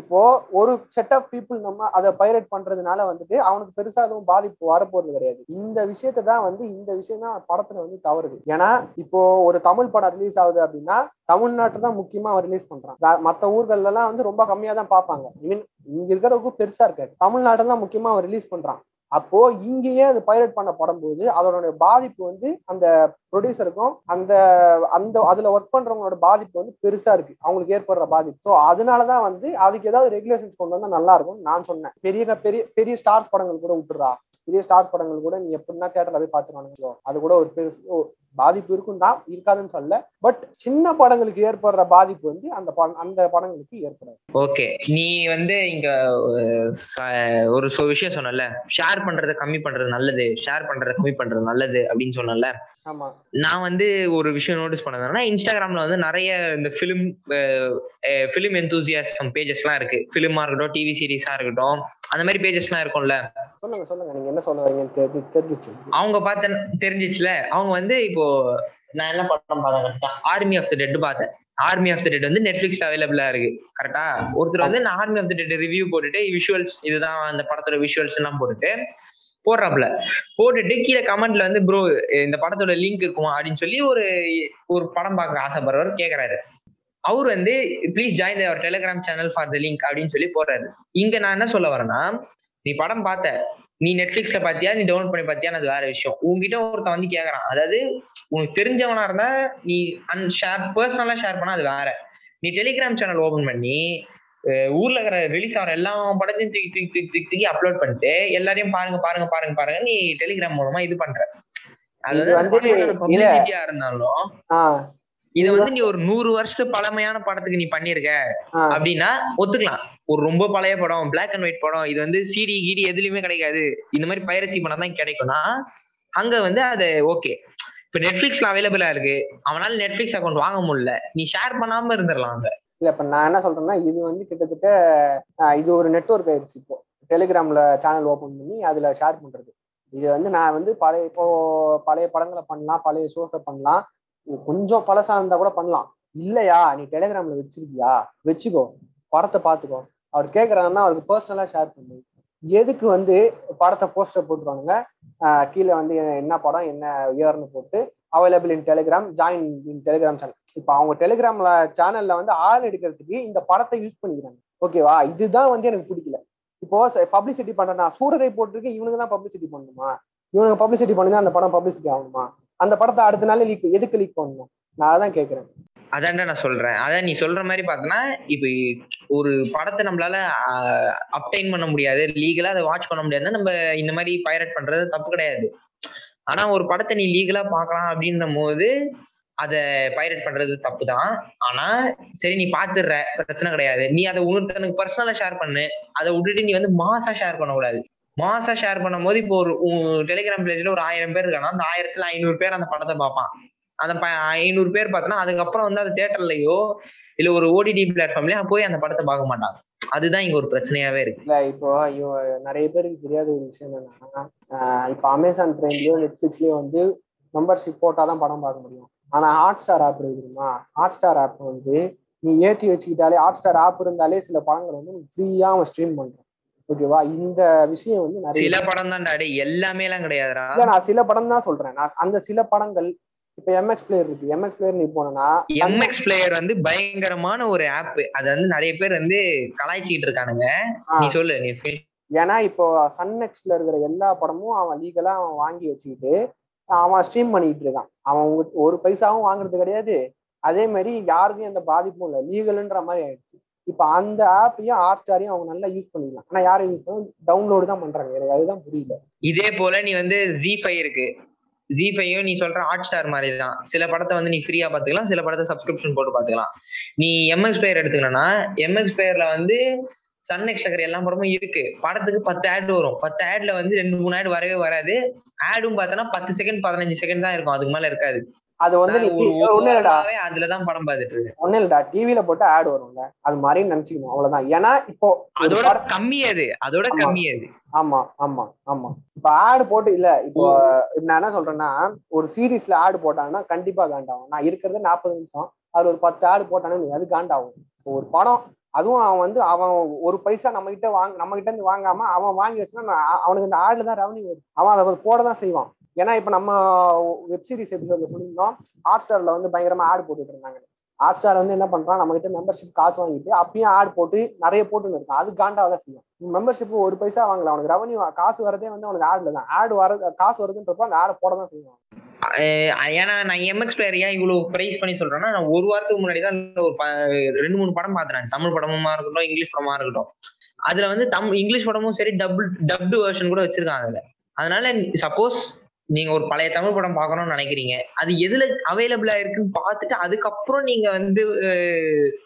இப்போ ஒரு செட் ஆஃப் பீப்புள் நம்ம அதை பைரேட் பண்றதுனால வந்துட்டு அவனுக்கு பெருசா எதுவும் பாதிப்பு வரப்போறது கிடையாது. இந்த விஷயத்தை தான் வந்து இந்த விஷயம் தான் படத்துல வந்து தவறுது. ஏன்னா இப்போ ஒரு தமிழ் படம் ரிலீஸ் ஆகுது அப்படின்னா தமிழ்நாட்டுல தான் முக்கியமா அவன் ரிலீஸ் பண்றான். மற்ற மத்த ஊர்கள்ல எல்லாம் வந்து ரொம்ப கம்மியா தான் பார்ப்பாங்க. மீன் இங்க இருக்கிறவங்க பெருசா இருக்காது. தமிழ்நாட்டுல தான் முக்கியமா அவன் ரிலீஸ் பண்றான். அப்போ இங்கேயே அது பைரட் பண்ண படும்போது அதனுடைய பாதிப்பு வந்து அந்த ப்ரொடியூசருக்கும் அந்த அந்த அதுல ஒர்க் பண்றவங்களோட பாதிப்பு வந்து பெருசா இருக்கு. அவங்களுக்கு ஏற்படுற பாதிப்பு. ஸோ அதனாலதான் வந்து அதுக்கு ஏதாவது ரெகுலேஷன்ஸ் கொண்டு வந்தா நல்லா இருக்கும் நான் சொன்னேன். பெரிய பெரிய பெரிய ஸ்டார்ஸ் படங்கள் கூட விட்டுறா. பெரிய ஸ்டார்ஸ் படங்கள் கூட நீ எப்படின்னா தேட்டர்ல போய் பாத்துருவானுங்களோ அது கூட ஒரு பெருசு பாதிப்பு இருக்கும் தான் இருக்காதுன்னு சொல்ல பட் சின்ன படங்களுக்கு ஏற்படுற பாதிப்பு வந்து அந்த படம் அந்த படங்களுக்கு ஏற்படாது. ஓகே நீ வந்து இங்க ஒரு விஷயம் சொன்னல ஷேர் பண்றதை கம்மி பண்றது நல்லது. ஷேர் பண்றதை கம்மி பண்றது நல்லது அப்படின்னு சொன்னல நான் வந்து ஒரு விஷயம் நோட்டீஸ் பண்ணதுன்னா இன்ஸ்டாகிராம்ல வந்து நிறைய இந்த ஃபிலிம் ஃபிலிம் எந்தூசியாசம் பேஜஸ்லாம் இருக்கு. ஃபிலிமா இருக்கட்டும் டிவி சீரிஸா இருக்கட்டும் அந்த மாதிரி பேஜஸ்லாம் இருக்கும்ல. சொல்லுங்க சொல்லுங்க. நீங்க என்ன சொல்ல வரீங்கன்னு தெரி- தெரிஞ்சிச்சு. அவங்க பார்த்த தெரிஞ்சிச்சுல. அவங்க வந்து இப்போ நான் என்ன படம் பார்த்தேன் கரெக்டா ஆர்மி ஆஃப் த டெட் பார்த்தேன். ஆர்மி ஆஃப் த டெட் வந்து நெட்ஃபிளிக்ஸ்ல அவைலபிளா இருக்கு. கரெக்டா ஒருத்தர் வந்து நான் army of the dead review போட்டுட்டு விஷுவல்ஸ் இதுதான் அந்த படத்தோட விஷுவல்ஸ் எல்லாம் போட்டுட்டு போடுறாப்ல போட்டுட்டு கீழே கமெண்ட்ல வந்து ப்ரோ இந்த படத்தோட லிங்க் இருக்குமா? அப்படின்னு சொல்லி ஒரு ஒரு படம் பார்க்க ஆசைப்படுறவர் கேக்குறாரு. அவர் வந்து please join our Telegram channel for the link அப்படின்னு சொல்லி போடுறாரு. இங்க நான் என்ன சொல்ல வரேன்னா நீ படம் பார்த்த நீ நெட்ஃபிளிக்ஸ்ல பாத்தியா நீ டவுன்லோட் பண்ணி பாத்தியா அது வேற விஷயம். உங்ககிட்ட ஒருத்தன் வந்து கேக்குறான். அதாவது உனக்கு தெரிஞ்சவனா இருந்தா நீ அன் ஷேர் பர்சனலா ஷேர் பண்ணா அது வேற. நீ டெலிகிராம் சேனல் ஓபன் பண்ணி ஊர்ல இருக்கிற ரிலீஸ் ஆகிற எல்லா படத்தையும் தூக்கி தூக்கி தூக்கி தூக்கி தூக்கி அப்லோட் பண்ணிட்டு எல்லாரையும் பாருங்க பாருங்க பாருங்க பாருங்க நீ டெலிகிராம் மூலமா இது பண்ற. அது. பப்ளிசிட்டியா இருந்தாலும் இது வந்து நீ ஒரு நூறு வருஷத்து பழமையான படத்துக்கு நீ பண்ணிருக்க அப்படின்னா ஒத்துக்கலாம். ஒரு ரொம்ப பழைய படம் பிளாக் அண்ட் ஒயிட் படம் இது வந்து சிடி கிடி எதுலயுமே கிடைக்காது. இந்த மாதிரி பைரசி படம் தான் கிடைக்கும்னா அங்க வந்து அது ஓகே இப்ப நெட்ஃபிளிக்ஸ்ல அவைலபிளா இருக்கு. அவனால நெட்ஃபிளிக்ஸ் அக்கௌண்ட் வாங்க முடியல. நீ ஷேர் பண்ணாம இருந்துடலாம் அங்க. இல்ல இப்ப நான் என்ன சொல்றேன்னா இது வந்து கிட்டத்தட்ட இது ஒரு நெட்வொர்க் ஆயிடுச்சு இப்போ. டெலிகிராம்ல சேனல் ஓபன் பண்ணி அதுல ஷேர் பண்றது. இது வந்து நான் வந்து பழைய இப்போ பழைய படங்களை பண்ணலாம் பழைய ஷோஸை பண்ணலாம். கொஞ்சம் பழசா இருந்தா கூட பண்ணலாம். இல்லையா நீ டெலிகிராம்ல வச்சிருக்கியா? வச்சுக்கோ. படத்தை பார்த்துக்கோ அவர் கேட்கறாங்கன்னா அவருக்கு பர்சனலா ஷேர் பண்ணு. எதுக்கு வந்து படத்தை போஸ்டர் போட்டுருவாங்க கீழே வந்து என்ன படம் என்ன இயர்னு போட்டு available in Telegram join in Telegram channel இப்போ அவங்க டெலிகிராம்ல சேனல்ல வந்து ஆள் எடுக்கிறதுக்கு இந்த படத்தை யூஸ் பண்ணிக்கிறாங்க. ஓகேவா இதுதான் வந்து எனக்கு பிடிக்கல. இப்போ பப்ளிசிட்டி பண்றேன் சூரரை போட்டிருக்கு இவனுக்கு தான் பப்ளிசிட்டி பண்ணணுமா? இவனுக்கு பப்ளிசிட்டி பண்ணுங்க அந்த படம் பப்ளிசிட்டி ஆகணுமா? அந்த படத்தை அடுத்த நாள் லீக் எதுக்கு லீக் பண்ணணும்? நான் அதான் கேட்கறேன் அதான்டா நான் சொல்றேன். அதான் நீ சொல்ற மாதிரி பாத்தீங்கன்னா இப்ப ஒரு படத்தை நம்மளால அப்டைன் பண்ண முடியாது. லீகலா அதை வாட்ச் பண்ண முடியாதுன்னா நம்ம இந்த மாதிரி பைரட் பண்றது தப்பு கிடையாது. ஆனா ஒரு படத்தை நீ லீகலா பாக்கலாம் அப்படின்னும் போது அதை பைரட் பண்றது தப்பு தான் ஆனா சரி நீ பாத்துடுற. பிரச்சனை கிடையாது. நீ அதை உனக்கு பர்சனலா ஷேர் பண்ணு. அதை விட்டுட்டு நீ வந்து மாசா ஷேர் பண்ணக்கூடாது. மாசா ஷேர் பண்ணும்போது இப்போ ஒரு டெலிகிராம் பேஜ்ல ஒரு ஆயிரம் பேர் இருக்கானா அந்த ஆயிரத்துல ஐநூறு பேர் அந்த படத்தை பார்ப்பான். அந்த ஐநூறு பேர் பார்த்தோன்னா அதுக்கப்புறம் வந்து அது தேட்டர்லயோ இல்ல ஒரு ஓடிடி பிளாட்ஃபார்ம்லயோ போய் அந்த படத்தை பார்க்க மாட்டாங்க அதுதான் இங்க ஒரு பிரச்சனையாவே இருக்கு. இல்ல இப்போ நிறைய பேருக்கு தெரியாத ஒரு விஷயம் என்னன்னா இப்போ அமேசான் பிரைம்லயோ நெட்ஃபிளிக்ஸ்லயோ வந்து மெம்பர்ஷிப் போட்டாதான் படம் பார்க்க முடியும். ஆனா ஹாட் ஸ்டார் ஆப் இருக்கு தெரியுமா? ஹாட் ஸ்டார் ஆப் வந்து நீ ஏத்தி வச்சுக்கிட்டாலே ஹாட் ஸ்டார் ஆப் இருந்தாலே சில படங்கள் வந்து ஃப்ரீயா அவன் ஸ்ட்ரீம் பண்றான். ஓகேவா இந்த விஷயம் வந்து நிறைய சில படம் தான் எல்லாமே எல்லாம் கிடையாதுடா. இல்ல நான் சில படம் தான் சொல்றேன். நான் அந்த சில படங்கள் இப்ப எம்எக்ஸ் பிளேயர் இருக்கு. எம்எக்ஸ் பிளேயர் நீ போனா எம்எக்ஸ் பிளேயர் வந்து பயங்கரமான ஒரு ஆப் அது வந்து நிறைய பேர் வந்து கலாய்ச்சிட்டு இருக்கானுங்க. நீ சொல்லு நீ ஏன்னா இப்போ சன் நெக்ஸ்ட்ல இருக்கிற எல்லா படமும் அவன் லீகலா அவன் வாங்கி வச்சுக்கிட்டு அவன் ஸ்ட்ரீம் பண்ணிட்டு இருக்கான். அவன் ஒரு பைசாவும் வாங்குறது கிடையாது. அதே மாதிரி யாருக்கும் எந்த பாதிப்பும் இல்லை. லீகல்ன்ற மாதிரி ஆயிடுச்சு. இப்போ அந்த ஆப்பையும் ஹாட் ஸ்டாரையும் அவங்க நல்லா யூஸ் பண்ணிக்கலாம். ஆனா யாரும் யூஸ் பண்ண டவுன்லோடு தான் பண்றாங்க. எனக்கு அதுதான் புரியல. இதே போல நீ வந்து ஜி ஃபைவ் இருக்கு. ஜி ஃபைவும் நீ சொல்ற ஹாட் ஸ்டார் மாதிரி தான். சில படத்தை வந்து நீ ஃப்ரீயா பாத்துக்கலாம் சில படத்தை சப்ஸ்கிரிப்ஷன் போட்டு பாத்துக்கலாம் நீ எம்எக்ஸ் பிளேயர் எடுத்துக்கலன்னா எம்எக்ஸ் பிளேயர்ல வந்து சன் நெக்ஸ்ட்ல இருக்கிற எல்லா படமும் இருக்கு. படத்துக்கு பத்து ஆட் வரும். பத்து ஆட்ல வந்து ரெண்டு மூணு ஆட் வரவே வராது. ஆடும் பார்த்தோன்னா பத்து செகண்ட் பதினஞ்சு செகண்ட் தான் இருக்கும். அதுக்கு மேல இருக்காது. அது வந்து ஒண்ணு இல்லடா. அதுலதான் படம் பார்த்துட்டு இருக்கேன். ஒண்ணு இல்லடா. டிவில போட்டு ஆட் வரும்ல. அது மாதிரி நினைச்சுக்கணும். அவ்வளவுதான். ஏன்னா இப்போ அதோட கம்மி அது. அதோட. கம்மி அது. ஆமா ஆமா ஆமா. இப்ப ஆடு போட்டு இல்ல இப்போ நான் என்ன சொல்றேன்னா ஒரு சீரீஸ்ல ஆடு போட்டாங்கன்னா கண்டிப்பா காண்டாகும். நான் இருக்கிறது நாற்பது நிமிஷம். அது ஒரு பத்து ஆடு போட்டானு அது காண்டாகும். ஒரு படம் அதுவும் அவன் வந்து அவன் ஒரு பைசா நம்ம கிட்ட வாங்க நம்ம கிட்ட இருந்து வாங்காம அவன் வாங்கி வச்சுன்னா அவனுக்கு இந்த ஆடுல தான் ரெவன்யூ வருது. அவன் அதை போட தான் செய்வான். ஏன்னா இப்ப நம்ம வெப் சீரிஸ் எபிசோட்ல சொல்லியிருந்தோம் ஹாட் ஸ்டார்ல வந்து பயங்கரமா ஆடு போட்டுட்டு இருந்தாங்க. ஹாட் ஸ்டார் வந்து என்ன பண்றான் நம்ம கிட்ட மெம்பர்ஷிப் காசு வாங்கிட்டு அப்பயும் ஆட் போட்டு நிறைய போட்டுன்னு இருக்கான். அது காண்டாவதான் செய்யும். மெம்பர்ஷிப் ஒரு பைசா வாங்கல அவனுக்கு ரெவன்யூ காசு வரதே வந்து அவனுக்கு ஆடுல தான். ஆடு வர காசு வருதுன்றப்ப அந்த ஆடை போட தான் செய்வான். ஏன்னா நான் எம்எக்ஸ் பிளேயர் ஏன் இவ்வளவு பிரைஸ் பண்ணி சொல்றேன்னா நான் ஒரு வாரத்துக்கு முன்னாடி தான் ஒரு ரெண்டு மூணு படம் பாத்துறேன் தமிழ் படமுமா இருக்கட்டும் இங்கிலீஷ் படமா இருக்கட்டும். அதுல வந்து தமிழ் இங்கிலீஷ் படமும் சரி டபுள் டப்டு வெர்ஷன் கூட வச்சிருக்காங்க அதுல. அதனால சப்போஸ் நீங்க ஒரு பழைய தமிழ் படம் பார்க்கணும்னு நினைக்கிறீங்க அது எதுல அவைலபிளா இருக்குன்னு பார்த்துட்டு அதுக்கப்புறம் நீங்க வந்து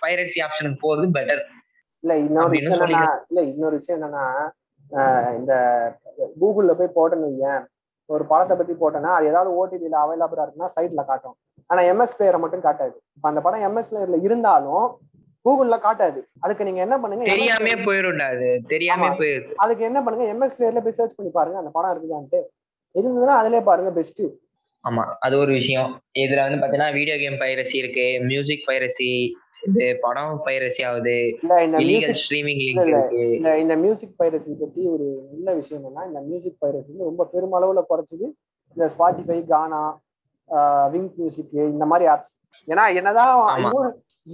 பைரசி ஆப்ஷனுக்கு போறது பெட்டர் இல்ல இன்னொரு இல்ல இன்னொரு விஷயம் என்னன்னா இந்த கூகுள்ல போய் போட்டேன்னு வையேன். ஒரு படத்தை பத்தி போட்டேன்னா அது ஏதாவது ஓடிடில அவைலபிளா இருக்குன்னா சைட்ல காட்டும். ஆனா எம்எக்ஸ் பிளேயரை மட்டும் காட்டாது. இப்ப அந்த படம் எம்எக்ஸ் பிளேயர்ல இருந்தாலும் கூகுள்ல காட்டாது. அதுக்கு நீங்க என்ன பண்ணுங்க தெரியாமே போயிரும்டா அது. தெரியாமே அதுக்கு என்ன பண்ணுங்க எம்எக்ஸ் பிளேயர்ல போய் சர்ச் பண்ணி பாருங்க அந்த படம் இருக்குதான்ட்டு. இருந்ததுன்னா அதுலயே பாருங்க பெஸ்ட் ஆமா அது ஒரு விஷயம். இதுல வந்து பாத்தீங்கன்னா வீடியோ கேம் பைரசி இருக்கு மியூசிக் பைரசி இது படம் பைரசி ஆகுது. இல்ல ஸ்ட்ரீமிங் லிங்க் இந்த மியூசிக் பைரசி பத்தி ஒரு நல்ல விஷயம் என்னன்னா இந்த மியூசிக் பைரசி வந்து ரொம்ப பெருமளவுல குறைச்சது. இந்த ஸ்பாட்டிஃபை கானா விங்க் மியூசிக் இந்த மாதிரி ஆப்ஸ் ஏன்னா என்னதான்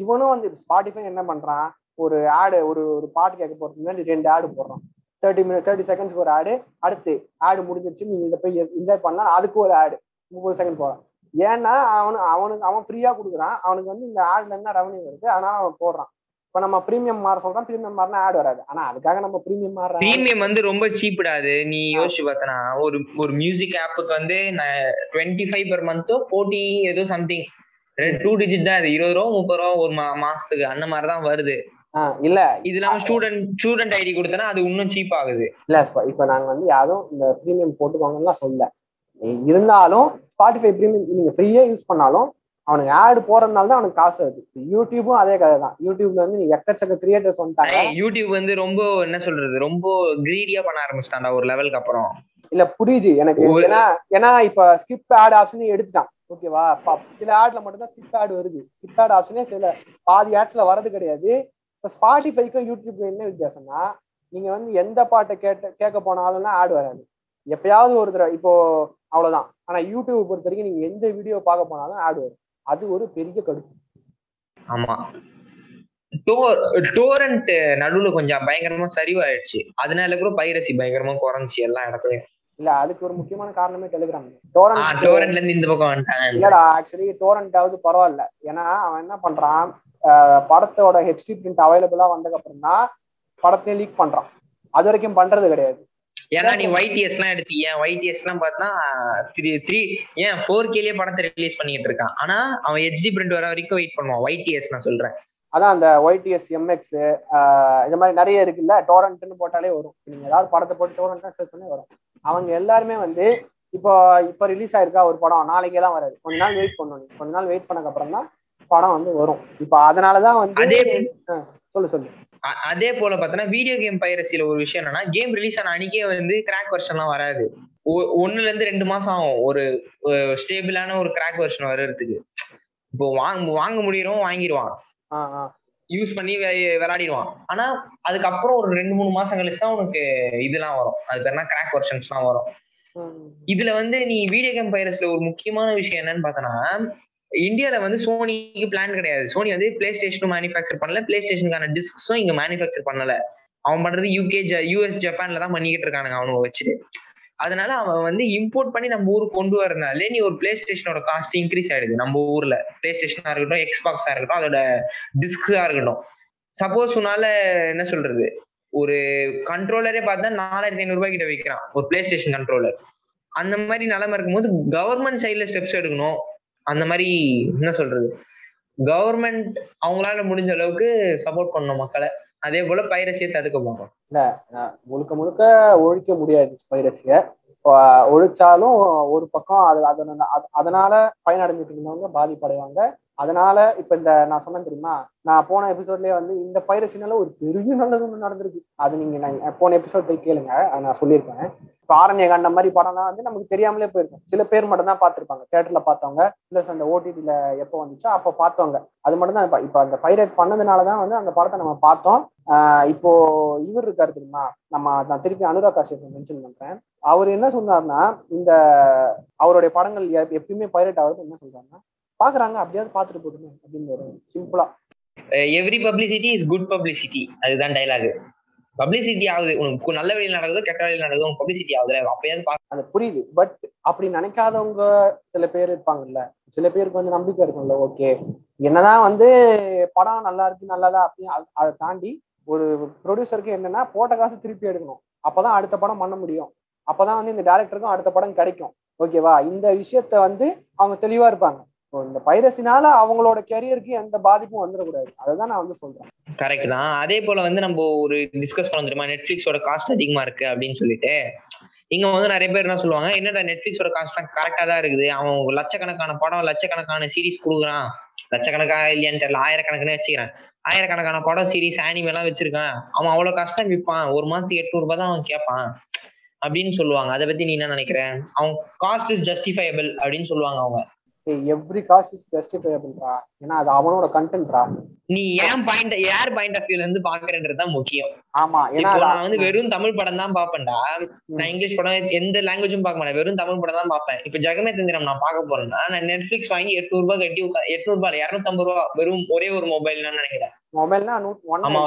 இவனும் வந்து ஸ்பாட்டிஃபை என்ன பண்றான்? ஒரு ஆடு ஒரு ஒரு பாட்டு கேட்க போறதுக்கு முன்னாடி ரெண்டு ஆடு போடுறான். தேர்ட்டி மினிட் தேர்ட்டி செகண்ட்ஸ்க்கு ஒரு ஆடு அடுத்து ஆடு முடிஞ்சிருச்சு நீங்க இதை போய் என்ஜாய் பண்ணலாம் அதுக்கு ஒரு ஆடு முப்பது செகண்ட் போகலாம் ஏன்னா அவனு அவனுக்கு அவன் ஃப்ரீயா கொடுக்குறான். அவனுக்கு வந்து இந்த ஆட்ல என்ன ரெவன்யூ வருது அதனால அவன் போடுறான். இப்ப நம்ம பிரீமியம் மாற சொல்றோம் பிரீமியம் மாறினா ஆட் வராது. ஆனா அதுக்காக நம்ம பிரீமியம் மாற பிரீமியம் வந்து ரொம்ப சீப்டாது நீ யோசிச்சு பார்த்தனா ஒரு ஒரு மியூசிக் ஆப்புக்கு வந்து டுவெண்ட்டி ஃபைவ் பெர் மந்த்தோ ஃபோர்ட்டி ஏதோ சம்திங் டூ டிஜிட் தான் அது. இருபது ரூபா முப்பது ரூபா ஒரு மாசத்துக்கு அந்த மாதிரி தான் வருது. இல்ல. இது இல்லாம ஸ்டூடெண்ட் ஸ்டூடெண்ட் ஐடி கொடுத்தனா அது இன்னும் சீப் ஆகுது. இல்ல இப்ப நாங்க வந்து யாரும் இந்த பிரீமியம் போட்டுக்கோங்கலாம் சொல்ல இருந்தாலும் ஸ்பாட்டிஃபை பிரீமியம் நீங்க ஃப்ரீயா யூஸ் பண்ணாலும் அவனுக்கு ஆடு போறதுனால தான் அவனுக்கு காசு வருது. யூடியூபும் அதே கதை தான். யூடியூப்ல வந்து நீ எக்கச்சக்க கிரியேட்டர்ஸ் வந்துட்டாங்க. யூடியூப் வந்து ரொம்ப என்ன சொல்றது? ரொம்ப கிரீடியா பண்ண ஆரம்பிச்சிட்டான்டா ஒரு லெவலுக்கு அப்புறம். இல்ல புரியுது. எனக்கு ஏன்னா ஏன்னா இப்ப ஸ்கிப் ஆட் ஆப்ஷனே எடுத்துட்டான். ஓகேவா சில ஆட்ல மட்டும் தான் ஸ்கிப் ஆட் வருது. ஸ்கிப் ஆட் ஆப்ஷனே சில பாதி ஆட்ஸ்ல வரது கிடையாது. இப்போ ஸ்பாட்டிஃபைக்கும் யூடியூப்க்கு என்ன வித்தியாசம்னா நீங்க வந்து எந்த பாட்டை கேட்ட கேட்க போனாலும் ஆட் வராது. எப்பயாவது ஒரு தடவை. இப்போ அவ்வளவுதான். ஆனா யூடியூப் பொறுத்த வரைக்கும் நீங்க எந்த வீடியோ பார்க்க போனாலும் ஆட் வரும். அது ஒரு பெரிய கடுப்பு. ஆமா. டோரண்ட் நடுவுல கொஞ்சம் பயங்கரமா சரிவாயிடுச்சு. அதனால கூட பைரசி பயங்கரமா குறைஞ்சி எல்லா இடத்துலயும். இல்ல அதுக்கு ஒரு முக்கியமான காரணமே டெலிகிராம் டோரண்ட் டோரண்ட்ல இருந்து இந்த பக்கம் வந்துட்டாங்க. இல்லடா ஆக்சுவலி டோரண்டாவது பரவாயில்ல. ஏன்னா அவன் என்ன பண்றான் படத்தோட ஹெச்டி பிரிண்ட் அவைலபிளா வந்ததுக்கு அப்புறம் தான் படத்தை லீக் பண்றான். அது வரைக்கும் பண்றது கிடையாது. ஏன்னா நீ ஒய்டிஎஸ் எல்லாம் எடுத்தீங்க ஒய்டிஎஸ் எல்லாம் பார்த்தா த்ரீ த்ரீ ஏன் ஃபோர் கேலயே படத்தை ரிலீஸ் பண்ணிட்டு இருக்கான். ஆனா அவன் ஹெச்டி பிரிண்ட் வர வரைக்கும் வெயிட் பண்ணுவான். ஒய்டிஎஸ் நான் சொல்றேன். அதான் அந்த ஒய்டிஎஸ் எம்எக்ஸ் இந்த மாதிரி நிறைய இருக்குல்ல டோரண்ட்னு போட்டாலே வரும். நீங்க ஏதாவது படத்தை போட்டு டோரண்ட் சர்ச் பண்ணி வரும். அவங்க எல்லாருமே வந்து இப்போ இப்போ ரிலீஸ் ஆயிருக்கா ஒரு படம் நாளைக்கே தான் வராது. கொஞ்ச நாள் வெயிட் பண்ணணும் கொஞ்ச நாள் வெயிட் பண்ணக்கு அப்புறம் தான் படம் வந்து வரும். இப்போ அதனாலதான் வந்து சொல்லு சொல்லு. அதே போல பார்த்தோன்னா வீடியோ கேம் பைரசியில ஒரு விஷயம் என்னன்னா கேம் ரிலீஸ் ஆன அன்னைக்கே வந்து கிராக் வெர்ஷன்லாம் வராது. ஒன்னுல இருந்து ரெண்டு மாசம் ஆகும். ஒரு ஸ்டேபிளான ஒரு கிராக் வெர்ஷன் வர்றதுக்கு. இப்போ வாங்க வாங்க முடியறோம் வாங்கிடுவான். யூஸ் பண்ணி விளையாடிடுவான். ஆனா அதுக்கப்புறம் ஒரு ரெண்டு மூணு மாசம் கழிச்சு தான் உனக்கு இதெல்லாம் வரும். அது பேர்னா கிராக் வெர்ஷன்ஸ் எல்லாம் வரும். இதுல வந்து நீ வீடியோ கேம் பைரஸ்ல ஒரு முக்கியமான விஷயம் என்னன்னு பார்த்தனா இந்தியாவில் வந்து சோனிக்கு பிளான் கிடையாது. சோனி வந்து பிளே ஸ்டேஷனும் மேனுஃபேக்சர் பண்ணல. பிளே ஸ்டேஷனுக்கான டிஸ்க்ஸும் இங்க மேனுஃபேக்சர் பண்ணல. அவன் பண்றது யூகே யூஎஸ் ஜப்பான்ல தான் பண்ணிக்கிட்டு இருக்கானுங்க அவனுங்க வச்சுட்டு. அதனால அவன் வந்து இம்போர்ட் பண்ணி நம்ம ஊருக்கு கொண்டு வரதுனாலே நீ ஒரு பிளே ஸ்டேஷனோட காஸ்ட் இன்க்ரீஸ் ஆயிடுது. நம்ம ஊர்ல பிளே ஸ்டேஷனா இருக்கட்டும் எக்ஸ்பாக்ஸா இருக்கட்டும் அதோட டிஸ்க்ஸா இருக்கட்டும். சப்போஸ் உன்னால என்ன சொல்றது? ஒரு கண்ட்ரோலரே பார்த்தா நாலாயிரத்தி ஐநூறு ரூபாய் கிட்ட விற்கிறான் ஒரு பிளே ஸ்டேஷன் கண்ட்ரோலர் அந்த மாதிரி நிலைமை இருக்கும்போது கவர்மெண்ட் சைட்ல ஸ்டெப்ஸ் எடுக்கணும். அந்த மாதிரி என்ன சொல்றது? கவர்மெண்ட் அவங்களால முடிஞ்ச அளவுக்கு சப்போர்ட் பண்ணணும் மக்களை. அதே போல பைரசியை தடுக்க பார்க்கணும் இல்ல முழுக்க முழுக்க ஒழிக்க முடியாது பைரசிய ஒழிச்சாலும் ஒரு பக்கம் அது அதனால பயனடைஞ்சிட்டு இருந்தவங்க பாதிப்படைவாங்க. அதனால இப்ப இந்த நான் சொன்னேன் தெரியுமா? நான் போன எபிசோட்லயே வந்து இந்த பைரசினால ஒரு பெரிய நல்லது ஒன்று நடந்திருக்கு. அது நீங்க நான் போன எபிசோட் போய் கேளுங்க. நான் சொல்லியிருப்பேன் இப்போ கண்ட மாதிரி படம்லாம் வந்து நமக்கு தெரியாமலே போயிருக்கும். சில பேர் மட்டும் தான் பார்த்துருப்பாங்க. தேட்டர்ல பார்த்தவங்க பிளஸ் அந்த ஓடிடியில எப்போ வந்துச்சோ அப்போ பார்த்தவங்க. அது மட்டும் தான் இப்போ அந்த பைரட் பண்ணதுனாலதான் வந்து அந்த படத்தை நம்ம பார்த்தோம். இப்போ இவர் இருக்காரு தெரியுமா? நம்ம நான் திருப்பி அனுராக் காஷ்யப் மென்ஷன் பண்றேன். அவர் என்ன சொன்னார்னா இந்த அவருடைய படங்கள் எப்பயுமே பைரட் ஆகுறது என்ன சொல்றாருன்னா பாக்குறாங்க அப்படியாவது பாத்துட்டு போட்டுமே அப்படின்னு ஒரு சிம்பிளா every publicity is good publicity அதுதான் டைலாக் பப்ளிசிட்டி ஆகுது. உனக்கு நல்ல வழியில் நடக்குதோ கெட்ட வழியில் நடக்குதோ உனக்கு பப்ளிசிட்டி ஆகுது அப்பயாவது அது புரியுது. பட் அப்படி நினைக்காதவங்க சில பேர் இருப்பாங்கல்ல. சில பேருக்கு வந்து நம்பிக்கை இருக்கும்ல ஓகே என்னதான் வந்து படம் நல்லா இருக்கு நல்லாதா அப்படின்னு அதை தாண்டி ஒரு ப்ரொடியூசருக்கு என்னன்னா போட்ட காசு திருப்பி எடுக்கணும். அப்பதான் அடுத்த படம் பண்ண முடியும். அப்பதான் வந்து இந்த டேரக்டருக்கும் அடுத்த படம் கிடைக்கும். ஓகேவா இந்த விஷயத்த வந்து அவங்க தெளிவா இருப்பாங்க. இந்த பைரசினால அவங்களோட கெரியருக்கு எந்த பாதிப்பும் வந்துடக்கூடாது. அதுதான் நான் வந்து சொல்றேன். கரெக்ட் தான். அதே போல வந்து நம்ம ஒரு டிஸ்கஸ் பண்ண தெரியுமா நெட்ஃபிளிக்ஸோட காஸ்ட் அதிகமா இருக்கு அப்படின்னு சொல்லிட்டு. இங்க வந்து நிறைய பேர் என்ன சொல்லுவாங்க? என்னடா நெட்ஃபிளிக்ஸோட காஸ்ட்லாம் கரெக்டா தான் இருக்குது. அவன் லட்சக்கணக்கான படம் லட்சக்கணக்கான சீரிஸ் கொடுக்குறான். லட்சக்கணக்கா இல்லையான்னு தெரியல. ஆயிரக்கணக்குன்னு வச்சுக்கிறேன். ஆயிரக்கணக்கான படம் சீரிஸ் ஆனிமே எல்லாம் வச்சிருக்கான். அவன் அவ்வளவு காசு விற்பான். ஒரு மாசத்துக்கு எட்நூறு ரூபாய் தான் அவன் கேட்பான். அப்படின்னு சொல்லுவாங்க. அதை பத்தி நீ என்ன நினைக்கிற? அவன் காஸ்ட் இஸ் ஜஸ்டிஃபைபிள் அப்படின்னு சொல்லுவாங்க அவங்க. எவ்ரி காஸ்ட் இஸ் ஜஸ்டிஃபைபிள்ரா ஏன்னா அது அவனோட கண்டென்ட்ரா நீ ஏன் பாயிண்ட் யார் பாயிண்ட் ஆஃப் வியூல இருந்து பாக்குறன்றது தான் முக்கியம். ஆமா ஏன்னா நான் வந்து வெறும் தமிழ் படம் தான் பாப்பேன்டா நான் இங்கிலீஷ் படம் எந்த லாங்குவேஜும் பார்க்க மாட்டேன். வெறும் தமிழ் படம் தான் பார்ப்பேன். இப்ப ஜெகமே தந்திரம் நான் பார்க்க போறேன்னா நான் நெட்ஃபிளிக்ஸ் வாங்கி எட்நூறு ரூபாய் கட்டி எட்நூறு ரூபாய் இருநூத்தம்பது ரூபா வெறும் ஒரே ஒரு மொபைல் நான் நினைக்கிறேன். மொபைல்னா ஆமா